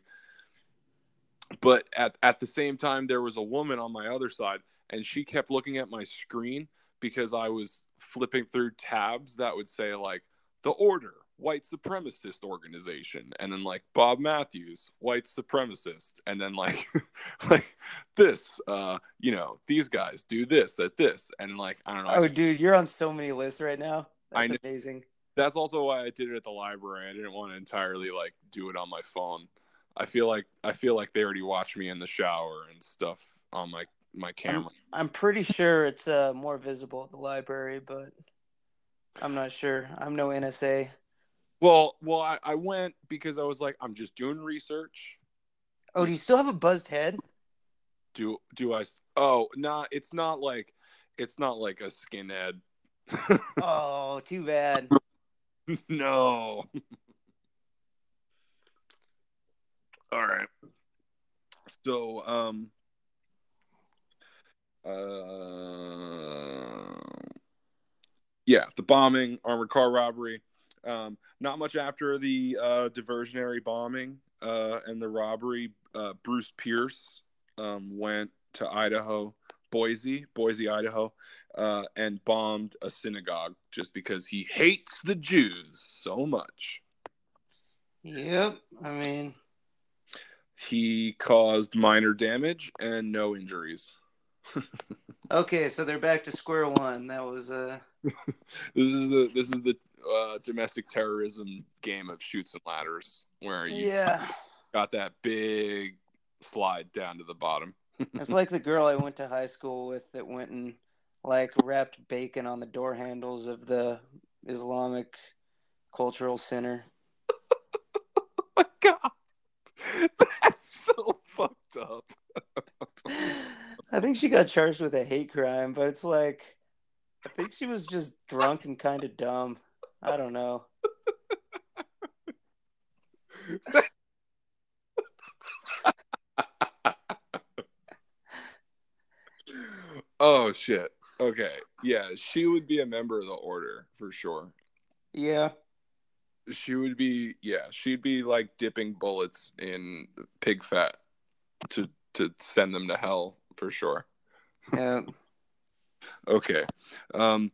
But at, at the same time, there was a woman on my other side, and she kept looking at my screen because I was flipping through tabs that would say, like, the order, white supremacist organization and then like bob mathews white supremacist and then like (laughs) like this uh you know these guys do this at this and like i don't know oh dude you're on so many lists right now. That's amazing. That's also why i did it at the library. I didn't want to entirely like do it on my phone i feel like i feel like they already watch me in the shower and stuff on my my I'm, camera. I'm pretty sure it's uh more visible at the library but i'm not sure. I'm no nsa well well I, I went because i was like i'm just doing research. Oh do you still have a buzzed head? Do do i oh nah it's not like it's not like a skinhead. (laughs) Oh too bad. (laughs) No all right. So um uh yeah the bombing armored car robbery um not much after the uh diversionary bombing uh and the robbery uh bruce pierce um went to idaho boise boise idaho uh and bombed a synagogue just because he hates the jews so much. Yep. I mean he caused minor damage and no injuries. (laughs) Okay so they're back to square one. That was uh (laughs) this is the this is the uh, domestic terrorism game of chutes and ladders where you yeah. got that big slide down to the bottom. (laughs) It's like the girl i went to high school with that went and like wrapped bacon on the door handles of the islamic cultural center. Oh my god fucked up. I think she got charged with a hate crime but it's like i think she was just drunk and kind of dumb. I don't know. Oh shit. Okay. Yeah she would be a member of the order for sure. Yeah. She would be yeah she'd be like dipping bullets in pig fat to to send them to hell for sure. Yeah. (laughs) Okay. Um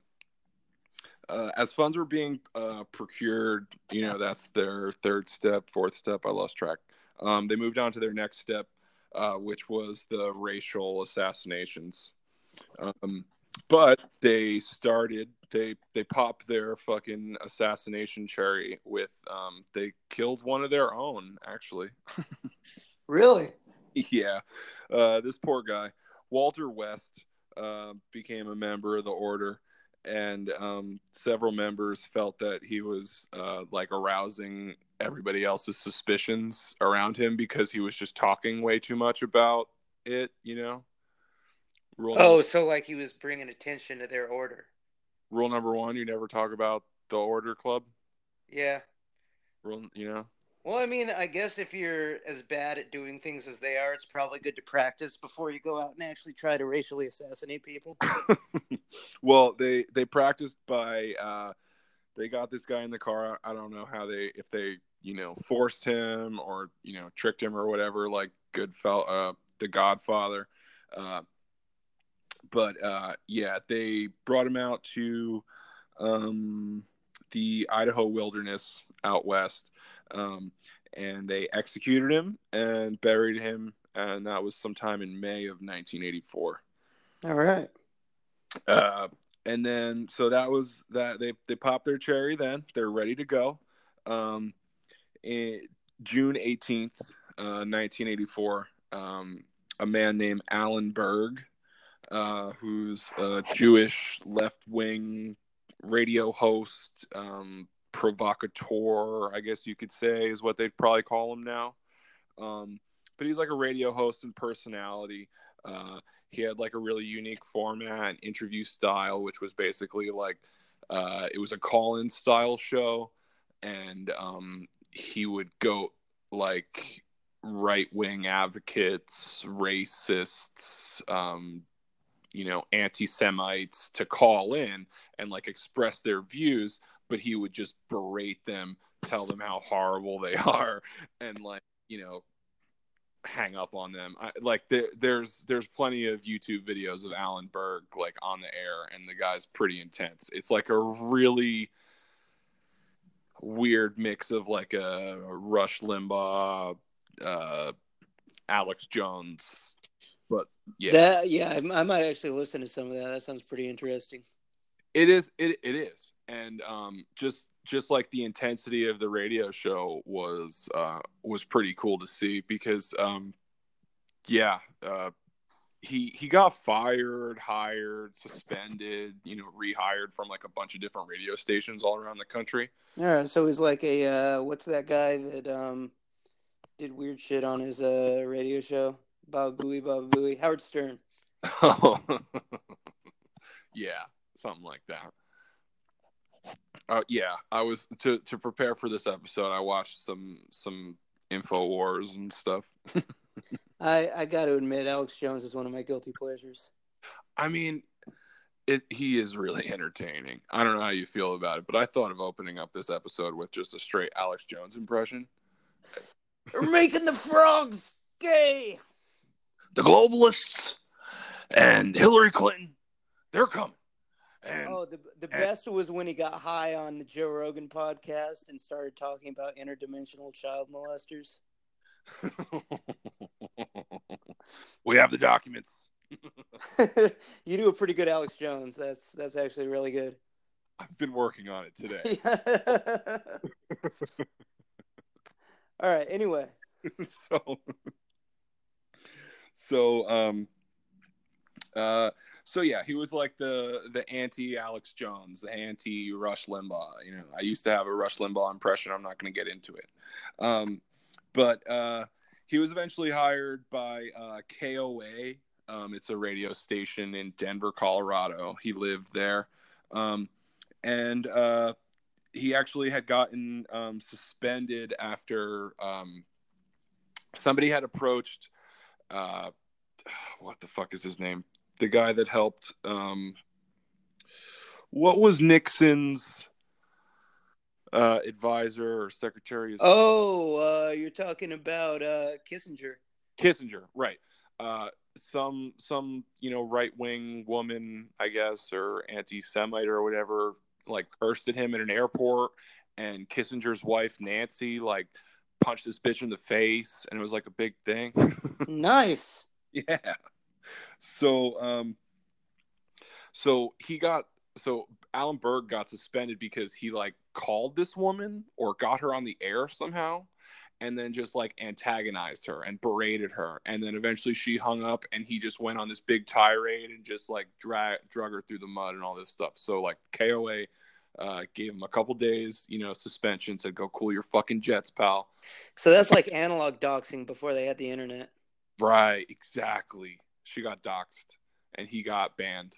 uh, as funds were being uh, procured you know that's their third step fourth step. I lost track. Um, they moved on to their next step uh, which was the racial assassinations. Um, but they started they they popped their fucking assassination cherry with um, they killed one of their own actually. (laughs) Really (laughs) yeah. Uh, this poor guy. Walter west uh, became a member of the order and um, several members felt that he was uh, like arousing everybody else's suspicions around him because he was just talking way too much about it you know? Rule oh so like he was bringing attention to their order. Rule number one you never talk about the order club? Yeah. Rule you know well, I mean, I guess if you're as bad at doing things as they are, it's probably good to practice before you go out and actually try to racially assassinate people. (laughs) well, they they practiced by uh, they got this guy in the car. I don't know how they if they you know forced him or you know tricked him or whatever, like Goodfell, uh, the Godfather. Uh, but uh, yeah, they brought him out to um, the Idaho wilderness out west um, and they executed him and buried him, and that was sometime in May of 1984. All right. Uh, and then so that was that they they popped their cherry. Then they're ready to go. Um, in June 18th, uh, 1984, um, a man named Alan Berg, uh, who's a Jewish left wing radio host, um, provocateur, I guess you could say, is what they'd probably call him now. Um, but he's like a radio host and personality. Uh, he had like a really unique format and interview style, which was basically like uh, it was a call-in style show, and um, he would go like right-wing advocates, racists, um, you know, anti-Semites to call in and like express their views but he would just berate them, tell them how horrible they (laughs) are, and like you know, hang up on them. I, like there, there's there's plenty of YouTube videos of Alan Berg like on the air, and the guy's pretty intense. It's like a really weird mix of like a Rush Limbaugh, uh, Alex Jones. But yeah, That yeah, I, I might actually listen to some of that. That sounds pretty interesting. It is. It it is, and um, just just like the intensity of the radio show was uh was pretty cool to see because um, yeah, uh, he he got fired, hired, suspended, you know, rehired from like a bunch of different radio stations all around the country. Yeah, so he's like a uh, what's that guy that um did weird shit on his uh radio show? Baba Booey, Baba Booey, Howard Stern. Oh. (laughs) yeah, something like that. Uh, yeah, I was to to prepare for this episode. I watched some some info wars and stuff. (laughs) I I got to admit, Alex Jones is one of my guilty pleasures. I mean, it he is really entertaining. I don't know how you feel about it, but I thought of opening up this episode with just a straight Alex Jones impression. We're making the frogs gay. The globalists and Hillary Clinton, they're coming. And Oh, the the best was when he got high on the Joe Rogan podcast and started talking about interdimensional child molesters. (laughs) we have the documents. (laughs) you do a pretty good Alex Jones. That's that's actually really good. I've been working on it today. (laughs) All right. Anyway, so so um uh so yeah he was like the the anti alex jones the anti rush limbaugh you know. I used to have a rush limbaugh impression. I'm not going to get into it. Um but uh he was eventually hired by uh koa um it's a radio station in denver colorado. He lived there. Um and uh he actually had gotten um suspended after um somebody had approached uh (sighs) what the fuck is his name the guy that helped um what was nixon's uh advisor or secretary of oh, uh, you're talking about uh, Kissinger. kissinger right uh some some you know right wing woman i guess or anti-semite or whatever like cursed at him in an airport and kissinger's wife nancy like punched this bitch in the face and it was like a big thing (laughs) Nice. Yeah. So um so he got so Alan Berg got suspended because he like called this woman or got her on the air somehow and then just like antagonized her and berated her and then eventually she hung up and he just went on this big tirade and just like drag drug her through the mud and all this stuff. So like KOA uh, gave him a couple days, you know, suspension. Said, "Go cool your fucking jets, pal." So that's like analog doxing before they had the internet. Right, exactly. She got doxxed and he got banned.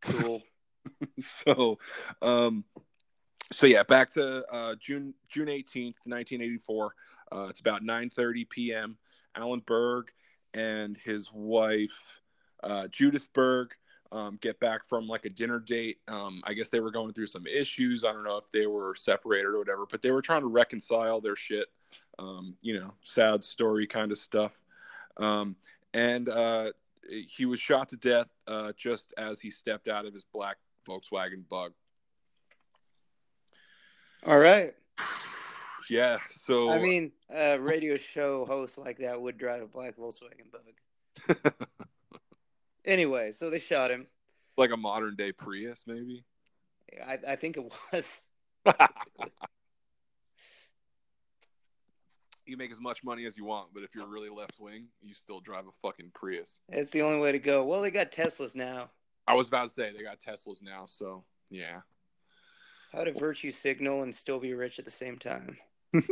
Cool. (laughs) so um so yeah, back to uh June June 18th, 1984. Uh it's about 9:30 p.m. Alan Berg and his wife uh Judith Berg um, get back from like a dinner date. Um, I guess they were going through some issues. I don't know if they were separated or whatever, but they were trying to reconcile their shit. Um, you know, sad story kind of stuff. Um, and uh, he was shot to death uh, just as he stepped out of his black Volkswagen Bug. All right. Yeah. So I mean, a radio show host like that would drive a black Volkswagen Bug. (laughs) Anyway, so they shot him. like a modern day Prius, maybe. I, I think it was. (laughs) you make as much money as you want, but if you're really left wing, you still drive a fucking Prius. It's the only way to go. Well, they got Teslas now. I was about to say they got Teslas now, so yeah. How to virtue signal and still be rich at the same time. (laughs)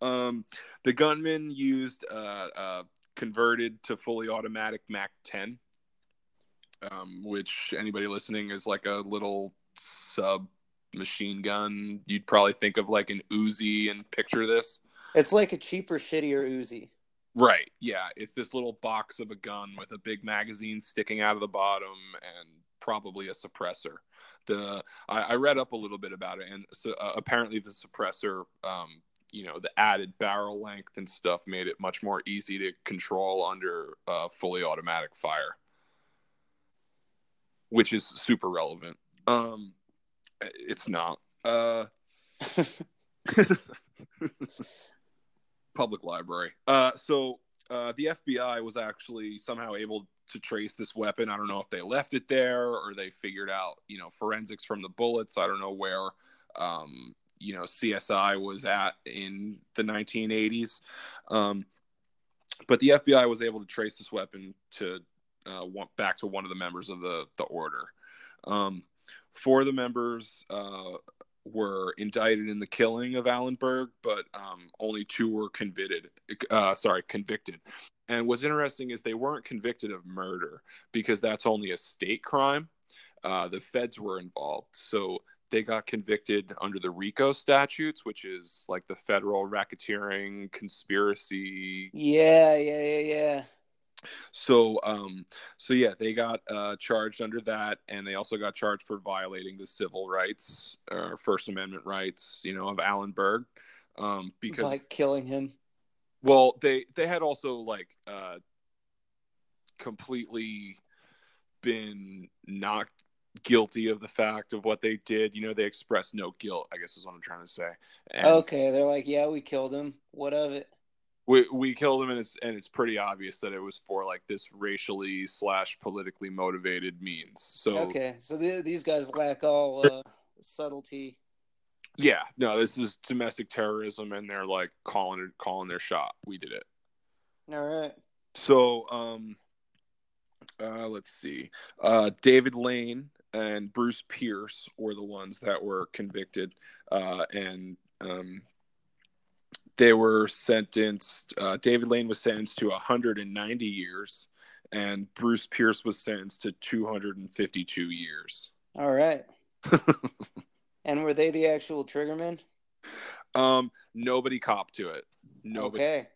um, the gunman used uh, uh, converted to fully automatic Mac 10, um, which anybody listening is like a little sub machine gun. You'd probably think of like an Uzi and picture this. It's like a cheaper, shittier Uzi. Right. Yeah. It's this little box of a gun with a big magazine sticking out of the bottom and probably a suppressor. The I, I read up a little bit about it, and so uh, apparently the suppressor, um, you know, the added barrel length and stuff made it much more easy to control under uh, fully automatic fire, which is super relevant. Um, It's not. Uh, public library. Uh, so uh, the FBI was actually somehow able to trace this weapon. I don't know if they left it there or they figured out, you know, forensics from the bullets. I don't know where, um, you know, CSI was at in the 1980s. Um, but the FBI was able to trace this weapon to uh, back to one of the members of the the order. Um, four of the members uh, were indicted in the killing of Alan Berg, but um, only two were convicted. Uh, sorry, convicted. And what's interesting is they weren't convicted of murder because that's only a state crime. Uh, the feds were involved, so they got convicted under the RICO statutes, which is like the federal racketeering conspiracy. Yeah, yeah, yeah, yeah. So, um, so yeah, they got uh, charged under that, and they also got charged for violating the civil rights or First Amendment rights, you know, of Alan Berg, um, because By killing him. well, they they had also like uh, completely been not guilty of the fact of what they did. You know, they expressed no guilt. I guess is what I'm trying to say. And Okay, they're like, yeah, we killed him. What of it? We we killed him, and it's and it's pretty obvious that it was for like this racially slash politically motivated means. So Okay, so th- these guys lack all uh, subtlety. yeah, no, this is domestic terrorism, and they're like calling it calling their shot. We did it. All right. So, um, uh, let's see. Uh, David Lane and Bruce Pierce were the ones that were convicted, uh, and um, they were sentenced. Uh, David Lane was sentenced to 190 years, and Bruce Pierce was sentenced to 252 years. All right. (laughs) And were they the actual triggermen? um, nobody copped to it. Nobody Okay.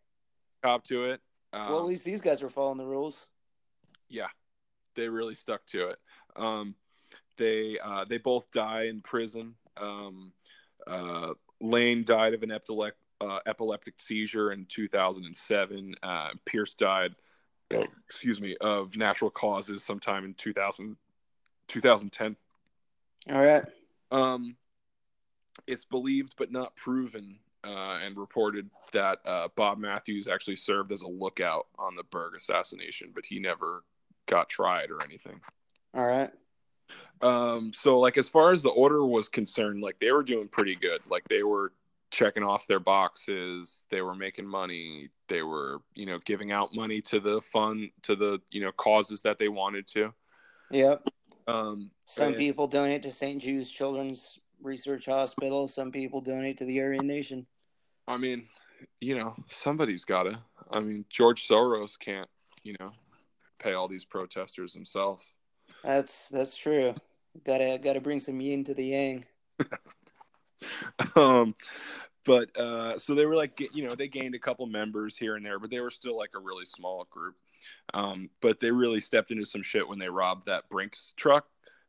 copped to it. Um, well, at least these guys were following the rules. yeah they really stuck to it um they uh they both die in prison um uh lane died of an epilec- uh, epileptic seizure in 2007 uh pierce died excuse me of natural causes sometime in 2000 2010 All right. um it's believed but not proven uh, and reported that uh, Bob Mathews actually served as a lookout on the Berg assassination, but he never got tried or anything. All right. Um, so like as far as the order was concerned, like they were doing pretty good. Like they were checking off their boxes, they were making money, they were, you know, giving out money to the fund to the, you know, causes that they wanted to. Yep. Um Some and- people donate to St. Jude's Children's Research Hospital. Some people donate to the Aryan Nation. I mean, you know, somebody's gotta. I mean, George Soros can't, you know, pay all these protesters himself. That's that's true. Gotta gotta bring some yin to the yang. (laughs) (laughs) um but uh so they were like you know they gained a couple members here and there but they were still like a really small group. Um but they really stepped into some shit when they robbed that brinks truck.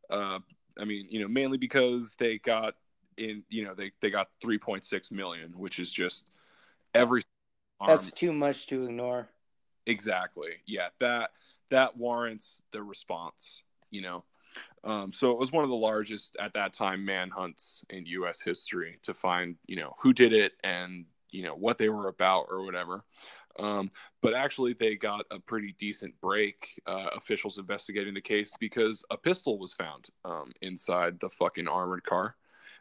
Uh i mean you know mainly because they got in you know they they got 3.6 million which is just every That's arm- too much to ignore. exactly. Yeah that that warrants the response you know um, so it was one of the largest at that time manhunts in U.S. history to find, you know, who did it and you know what they were about or whatever. Um, but actually, they got a pretty decent break. Uh, officials investigating the case because a pistol was found um, inside the fucking armored car.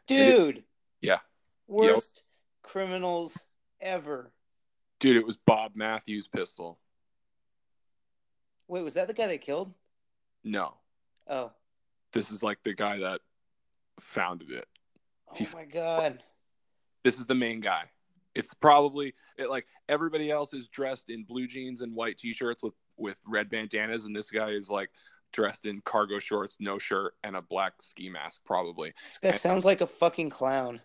Dude. Yeah. Worst criminals ever. Dude, it was Bob Mathews' pistol. Wait, was that the guy they killed? No, Oh. This is like the guy that founded it. Oh He- my god. this is the main guy. It's probably it, like everybody else is dressed in blue jeans and white t-shirts with with red bandanas, and this guy is like dressed in cargo shorts, no shirt, and a black ski mask, probably. This guy sounds like a fucking clown.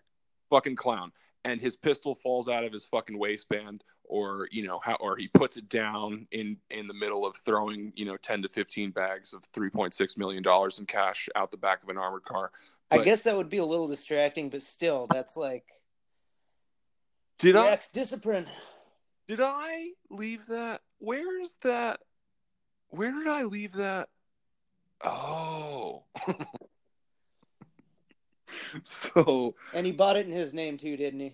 Fucking clown. And his pistol falls out of his fucking waistband, or you know how, or he puts it down in in the middle of throwing you know ten to fifteen bags of three point six million dollars in cash out the back of an armored car. I guess that would be a little distracting, but still, that's like Did I? Discipline. Did I leave that? Where's that? Where did I leave that? Oh. (laughs) (laughs) so And he bought it in his name too, didn't he?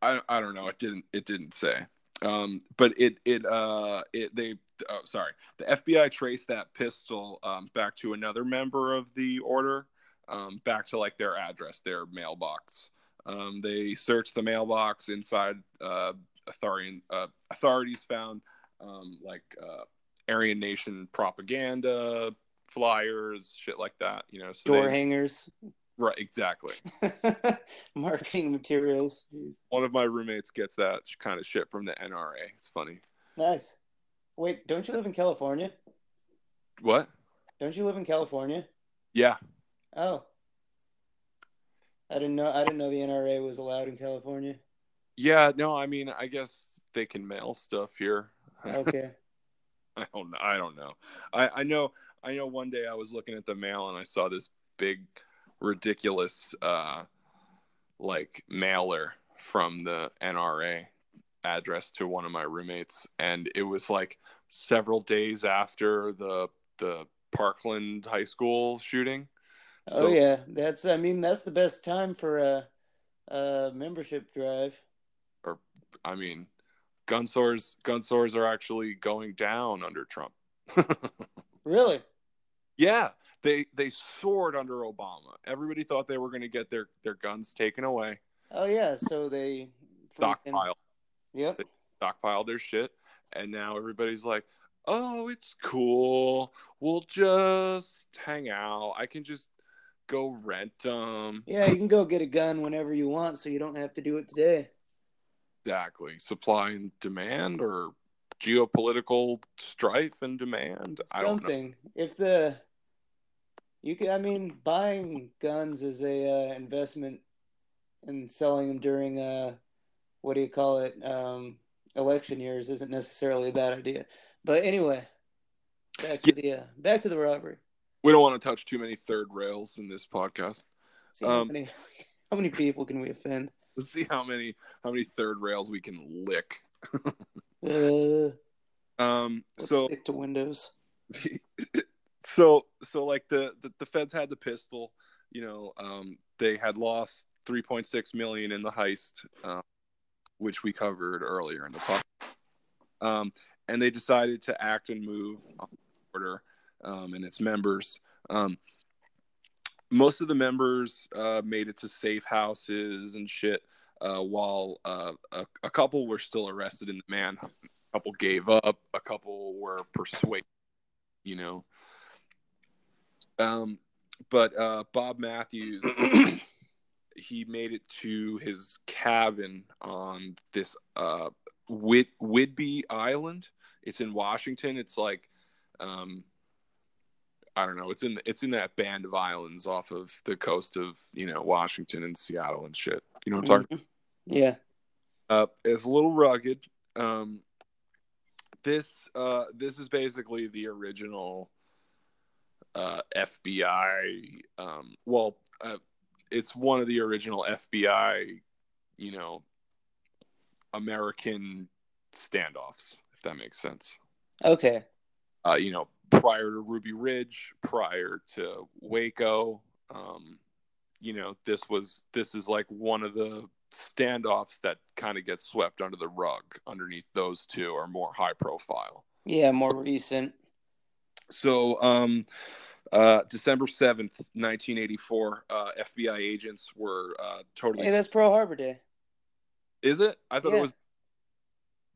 I I don't know. It didn't it didn't say. Um, but it it uh it they oh sorry the FBI traced that pistol um, back to another member of the order, um, back to like their address, their mailbox. Um, they searched the mailbox inside. Uh, authority, uh, authorities found um, like uh, Aryan Nation propaganda flyers, shit like that. You know, so Door they- hangers, right, exactly. (laughs) marketing materials. One of my roommates gets that kind of shit from the NRA. It's funny. Nice. Wait, don't you live in California? What? Don't you live in California? Yeah, Oh. I didn't know I didn't know the NRA was allowed in California. yeah. No, I mean, I guess they can mail stuff here. Okay. (laughs) I don't know. I don't know. I, I know. I know. One day I was looking at the mail and I saw this big, ridiculous, uh, like mailer from the NRA address to one of my roommates, and it was like several days after the the Parkland High School shooting. oh yeah, that's I mean that's the best time for a, a membership drive. Or I mean, gun stores gun stores are actually going down under Trump. (laughs) Really? Yeah, they they soared under Obama. Everybody thought they were going to get their their guns taken away, Oh yeah, so they freaking- stockpile Yep. stockpile their shit, and now everybody's like, "Oh, it's cool. We'll just hang out. I can just go rent them." Yeah, you can go get a gun whenever you want, so you don't have to do it today. Exactly. Supply and demand, or geopolitical strife and demand. I don't know. If the you can, I mean, buying guns is a uh, investment, and selling them during uh, what do you call it, um, election years isn't necessarily a bad idea. But anyway, back to the uh, back to the robbery. We don't want to touch too many third rails in this podcast. See how Um, many how many people can we offend? Let's (laughs) see how many how many third rails we can lick. Uh, (laughs) Um, let's so stick to Windows. (laughs) so so like the, the the feds had the pistol you know um they had lost 3.6 million in the heist um, which we covered earlier in the podcast um and they decided to act and move on order um and its members. Um most of the members uh made it to safe houses and shit uh while uh a, a couple were still arrested in the manhunt. A couple gave up. A couple were persuaded you know um, but uh, Bob Mathews, (clears throat) he made it to his cabin on this uh, Whit- Whidbey Island. It's in Washington. It's like, um, I don't know. It's in it's in that band of islands off of the coast of you know Washington and Seattle and shit. You know what I'm talking? Mhm. Yeah. Uh, it's a little rugged. Um, this uh, this is basically the original uh, FBI. Um, well, uh, it's one of the original FBI, you know, American standoffs, if that makes sense. Okay. Uh, you know, prior to Ruby Ridge, prior to Waco, um, you know, this was this is like one of the standoffs that kind of gets swept under the rug. Underneath those two are more high profile. Yeah, more recent. So, um, uh, December 7th, 1984, uh, FBI agents were uh, totally. Hey, that's Pearl Harbor Day. Is it? I thought Yeah. it was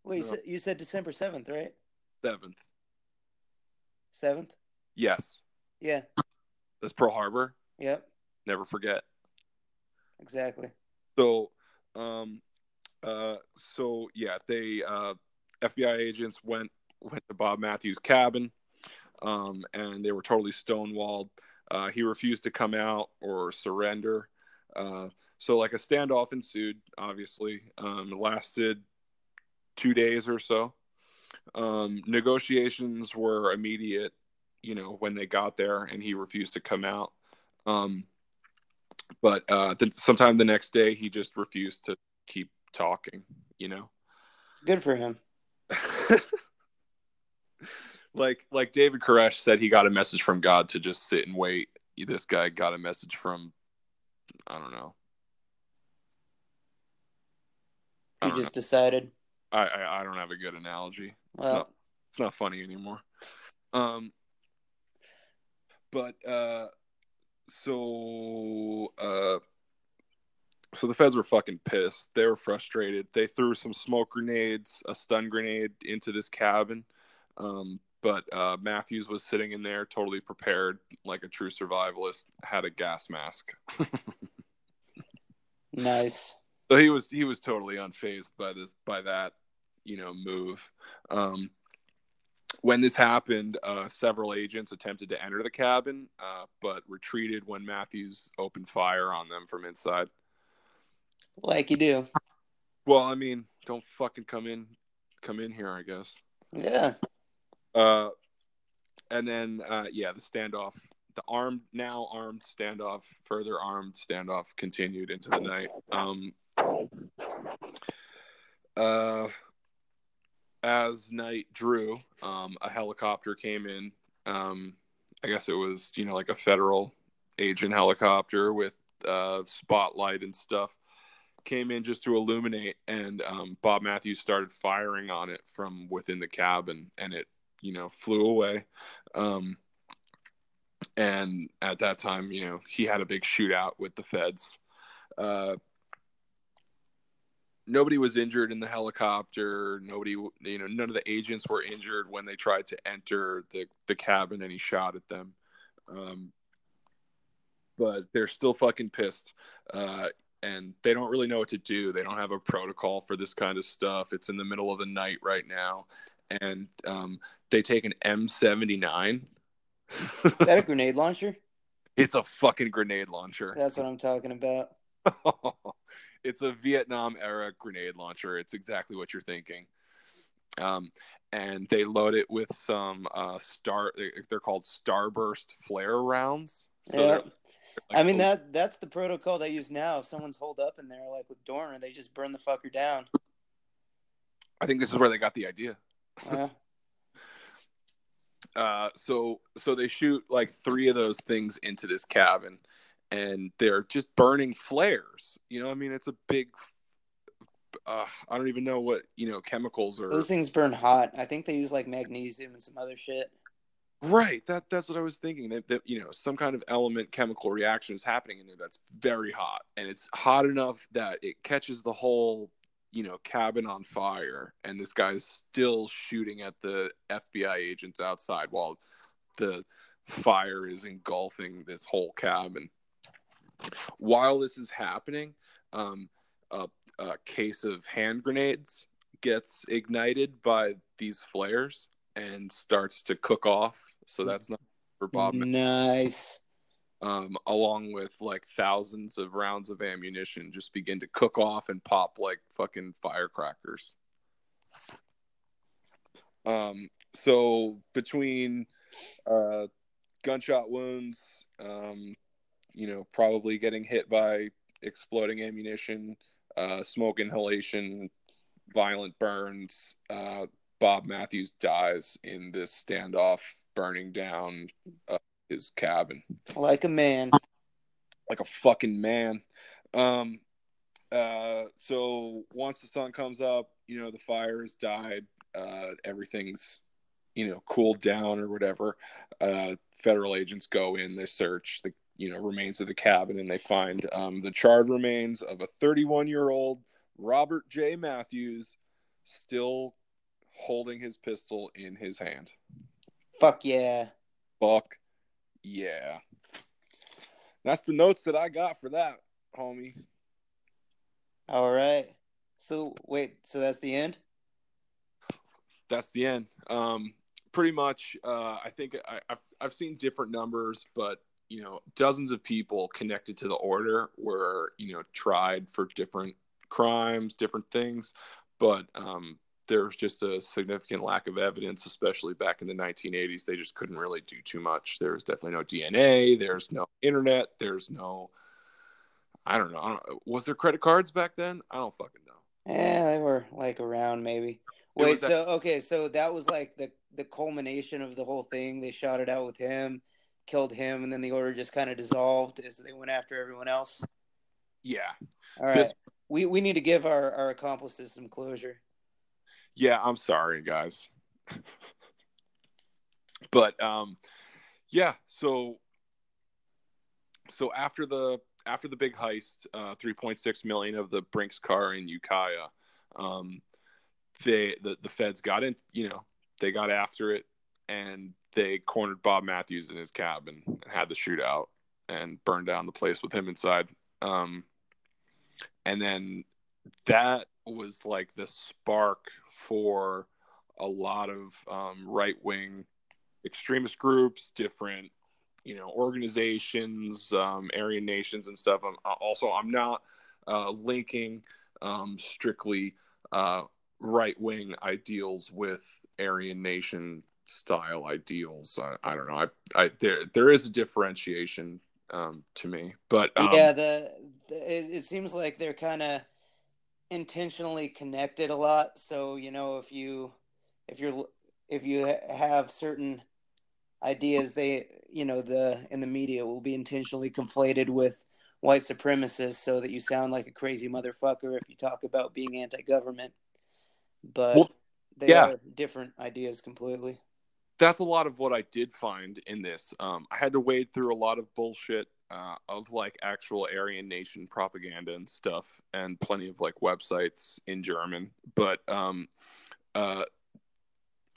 Wait, you, No. said, you said December seventh, right? 7th. Seventh. Yes. Yeah. That's Pearl Harbor. Yep. Never forget. Exactly. So, um, uh, so yeah, they uh, FBI agents went went to Bob Mathews' cabin, um, and they were totally stonewalled. Uh, he refused to come out or surrender. Uh, so, like a standoff ensued. Obviously, um, it lasted two days or so. Um, negotiations were immediate. You know, when they got there, and he refused to come out. Um, but uh, the, sometime the next day, he just refused to keep talking. You know, Good for him. (laughs) like like David Koresh said, he got a message from God to just sit and wait. This guy got a message from I don't know. He just know. decided. I, I, I don't have a good analogy. Well, it's not, it's not funny anymore. Um, but uh, so uh, so the feds were fucking pissed. They were frustrated. They threw some smoke grenades, a stun grenade into this cabin. Um, but uh, Mathews was sitting in there, totally prepared, like a true survivalist. Had a gas mask. (laughs) nice. So he was he was totally unfazed by this by that, you know, move. Um, when this happened, uh, several agents attempted to enter the cabin, uh, but retreated when Mathews opened fire on them from inside. Like you do. Well, I mean, don't fucking come in, come in here, I guess. Yeah. Uh, and then uh, yeah, the standoff, the armed now armed standoff, further armed standoff continued into the night. Um, uh, as night drew, um, a helicopter came in. Um, I guess it was you know like a federal agent helicopter with uh, spotlight and stuff came in just to illuminate, and um, Bob Mathews started firing on it from within the cabin, and it you know flew away. Um, and at that time, you know, he had a big shootout with the feds. Uh, nobody was injured in the helicopter. Nobody, you know, none of the agents were injured when they tried to enter the, the cabin and he shot at them. Um, but they're still fucking pissed. Uh, and they don't really know what to do. They don't have a protocol for this kind of stuff. It's in the middle of the night right now. And um, they take an M79. Is that a grenade launcher? (laughs) It's a fucking grenade launcher. That's what I'm talking about. (laughs) it's a Vietnam era grenade launcher. It's exactly what you're thinking. Um, and they load it with some uh, star. They're called starburst flare rounds. So yeah. Like, I mean that that's the protocol they use now. If someone's holed up in there, like with Dorner, they just burn the fucker down. I think this is where they got the idea. Yeah. uh, so so they shoot like three of those things into this cabin, and they're just burning flares. You know, I mean, it's a big. Uh, I don't even know what you know chemicals are. Those things burn hot. I think they use like magnesium and some other shit. Right. That that's what I was thinking. That, that you know some kind of element chemical reaction is happening in there that's very hot, and it's hot enough that it catches the whole you know cabin on fire, and this guy's still shooting at the FBI agents outside while the fire is engulfing this whole cabin. While this is happening, um, a, a case of hand grenades gets ignited by these flares and starts to cook off. So that's not for Bob. Nice. Um, along with like thousands of rounds of ammunition, just begin to cook off and pop like fucking firecrackers. Um, so between uh, gunshot wounds, um, you know, probably getting hit by exploding ammunition, uh, smoke inhalation, violent burns. Uh, Bob Mathews dies in this standoff, burning down uh, his cabin like a man, like a fucking man. Um, uh, so once the sun comes up, you know the fire has died. Uh, everything's you know cooled down or whatever. Uh, federal agents go in, they search the you know remains of the cabin and they find um, the charred remains of a 31 year old robert j mathews still holding his pistol in his hand fuck yeah fuck yeah. That's the notes that i got for that homie. All right. So wait so that's the end? That's the end. Um pretty much uh i think I, I've, I've seen different numbers but you know dozens of people connected to the order were you know tried for different crimes different things. But um, there was just a significant lack of evidence especially back in the 1980s they just couldn't really do too much. There's definitely no dna there's no internet. There's no i don't know, I don't, was there credit cards back then? I don't fucking know. Yeah they were like around maybe. Wait so okay so that was like the the culmination of the whole thing. They shot it out with him killed him, and then the order just kind of dissolved as they went after everyone else. yeah, All right. This- we we need to give our our accomplices some closure. Yeah. I'm sorry, guys. (laughs) but um, yeah. So so after the after the big heist, uh, 3.6 million of the Brinks car in Ukiah, um, they the the feds got in. You know, they got after it and they cornered Bob Mathews in his cabin and had the shootout and burned down the place with him inside. Um, and then that was like the spark for a lot of um, right wing extremist groups, different you know organizations, um, Aryan nations and stuff. I'm also I'm not uh, linking um, strictly uh, right wing ideals with Aryan nation style ideals. I, I don't know. I, I there there is a differentiation um, to me, but um, yeah, the, the it, it seems like they're kind of intentionally connected a lot. So you know, if you if you're if you have certain ideas, they you know the in the media will be intentionally conflated with white supremacists, so that you sound like a crazy motherfucker if you talk about being anti-government. But Well, they yeah. are different ideas completely. that's a lot of what I did find in this. Um, I had to wade through a lot of bullshit uh, of like actual Aryan Nation propaganda and stuff, and plenty of like websites in German. But um, uh,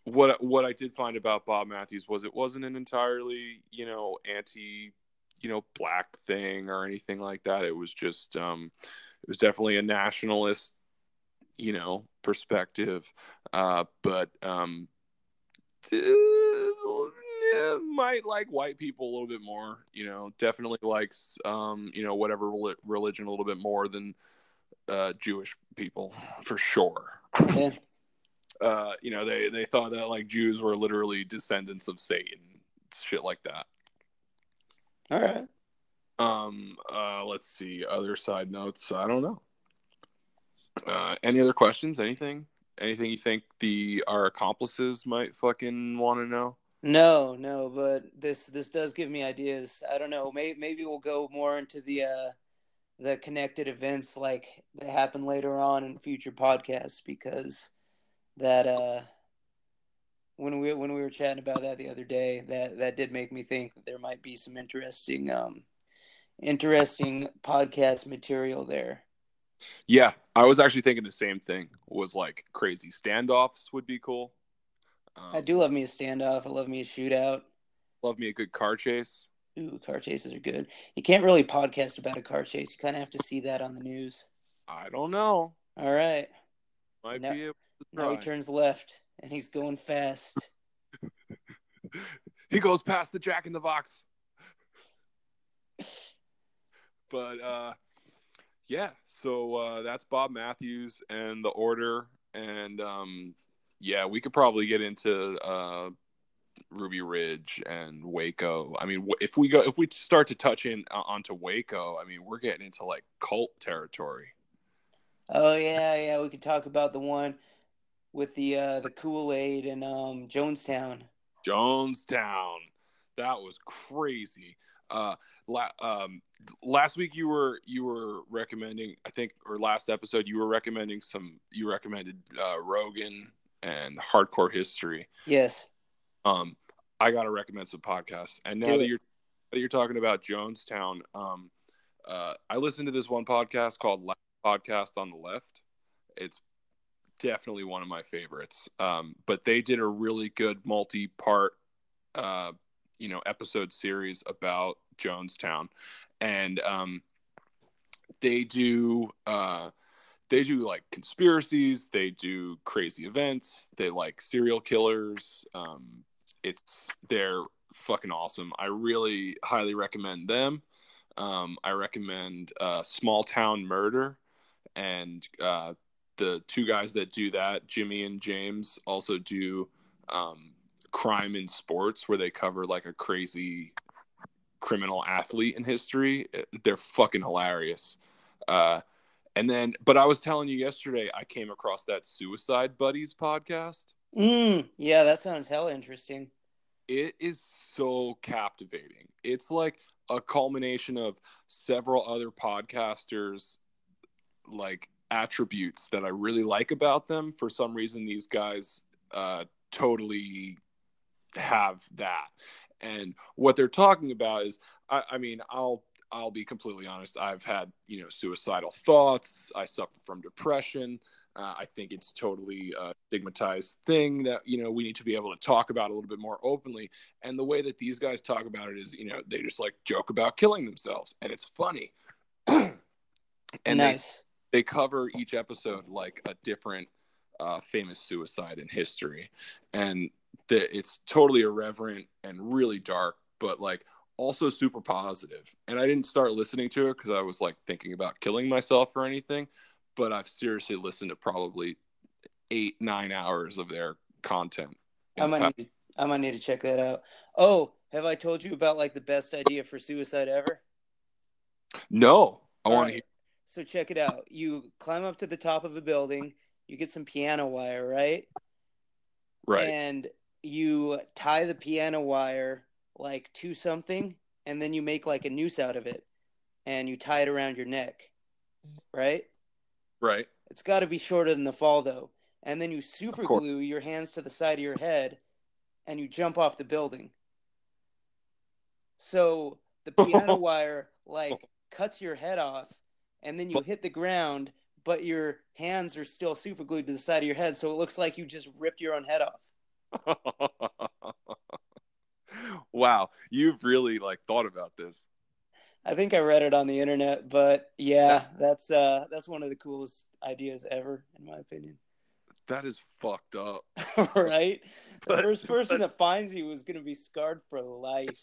what what I did find about Bob Mathews was it wasn't an entirely you know anti you know black thing or anything like that. It was just um, it was definitely a nationalist you know perspective, uh, but um, uh, might like white people a little bit more. You know, definitely likes um, you know whatever religion a little bit more than uh, Jewish people for sure. (laughs) Uh, you know, they they thought that like Jews were literally descendants of Satan, shit like that. All right. Um, uh, let's see. Other side notes. I don't know. Uh, any other questions? Anything? Anything you think the our accomplices might fucking want to know? No, no, but this this does give me ideas. I don't know. Maybe maybe we'll go more into the uh the connected events like that happen later on in future podcasts because that uh when we when we were chatting about that the other day that that did make me think that there might be some interesting um interesting podcast material there. Yeah, I was actually thinking the same thing. Was like crazy standoffs would be cool. Um, I do love me a standoff. I love me a shootout. love me a good car chase. Ooh, car chases are good. You can't really podcast about a car chase. You kind of have to see that on the news. I don't know. All right. Might No- be able to Now he turns left and he's going fast. (laughs) he goes past the Jack in the Box. But uh, yeah, so uh, that's Bob Mathews and the Order, and um, yeah, we could probably get into uh, Ruby Ridge and Waco. I mean, if we go, if we start to touch in uh, onto Waco, I mean, we're getting into like cult territory. Oh yeah, yeah. We could talk about the one with the uh, the Kool Aid and um, Jonestown. Jonestown. That was crazy. Uh, la- um, last week you were you were recommending, I think, or last episode you were recommending some. You recommended uh, Rogan and Hardcore History. Yes. Um, I gotta recommend some podcasts. And now Do that it. you're that you're talking about Jonestown, um, uh, I listened to this one podcast called Last Podcast on the Left. It's definitely one of my favorites. Um, but they did a really good multi-part, uh, you know, episode series about Jonestown, and um, they do uh, they do like conspiracies, they do crazy events, they like serial killers. Um, it's they're fucking awesome. I really highly recommend them. Um, I recommend uh, Small Town Murder, and uh, the two guys that do that, Jimmy and James, also do um, Crime in Sports, where they cover like a crazy criminal athlete in history. They're fucking hilarious. Uh, and then, but I was telling you yesterday, I came across that Suicide Buddies podcast. Mm, yeah, that sounds hella interesting. It is so captivating. It's like a culmination of several other podcasters like attributes that I really like about them. For some reason, these guys uh, totally have that. And what they're talking about is, I, I mean, I'll I'll be completely honest. I've had you know suicidal thoughts. I suffer from depression. Uh, I think it's totally a stigmatized thing that you know we need to be able to talk about a little bit more openly. And the way that these guys talk about it is, you know, they just like joke about killing themselves, and it's funny. (clears throat) and nice. They, they cover each episode like a different uh, famous suicide in history, and the, it's totally irreverent and really dark, but like also super positive. And I didn't start listening to it because I was like thinking about killing myself or anything but I've seriously listened to probably eight, nine hours of their content. I might, need, I might need to check that out. Oh, have I told you about like the best idea for suicide ever? No, I want right. to hear. So check it out. You climb up to the top of a building. You get some piano wire, right? Right. And you tie the piano wire like to something, and then you make like a noose out of it, and you tie it around your neck, mm-hmm. right? Right. It's got to be shorter than the fall though. And then you super glue your hands to the side of your head and you jump off the building. So the piano (laughs) wire like cuts your head off and then you hit the ground but your hands are still super glued to the side of your head so it looks like you just ripped your own head off. (laughs) wow, you've really like thought about this. I think I read it on the internet, but yeah, that's uh that's one of the coolest ideas ever, in my opinion. That is fucked up. (laughs) right? (laughs) The first person but, that finds you is gonna be scarred for life.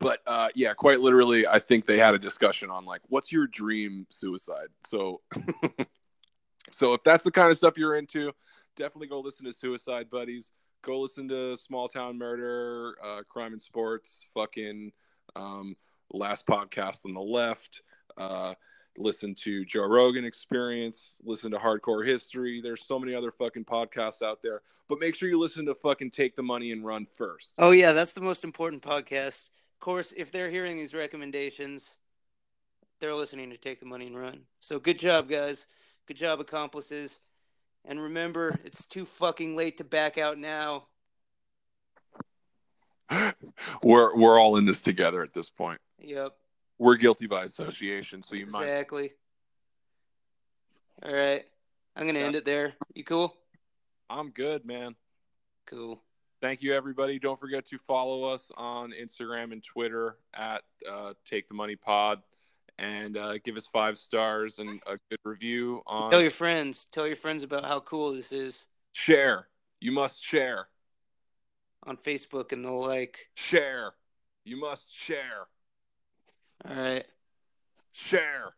But uh yeah, quite literally, I think they had a discussion on like what's your dream suicide. So (laughs) so if that's the kind of stuff you're into, definitely go listen to Suicide Buddies. Go listen to Small Town Murder, uh, Crime and Sports, fucking um, last podcast on the left. Uh, listen to Joe Rogan Experience, listen to Hardcore History. There's so many other fucking podcasts out there, but make sure you listen to fucking Take the Money and Run first. Oh yeah, that's the most important podcast. Of course, if they're hearing these recommendations, they're listening to Take the Money and Run. So good job, guys. Good job, accomplices. And remember, it's too fucking late to back out now. (gasps) we're we're all in this together at this point. Yep. We're guilty by association, so you exactly. might exactly. All right, I'm gonna yeah. end it there. You cool? I'm good, man. Cool. Thank you, everybody. Don't forget to follow us on Instagram and Twitter at uh, Take the Money Pod, and uh, give us five stars and a good review on. Tell your friends. Tell your friends about how cool this is. Share. You must share. On Facebook and the like. Share. You must share. All right. Share.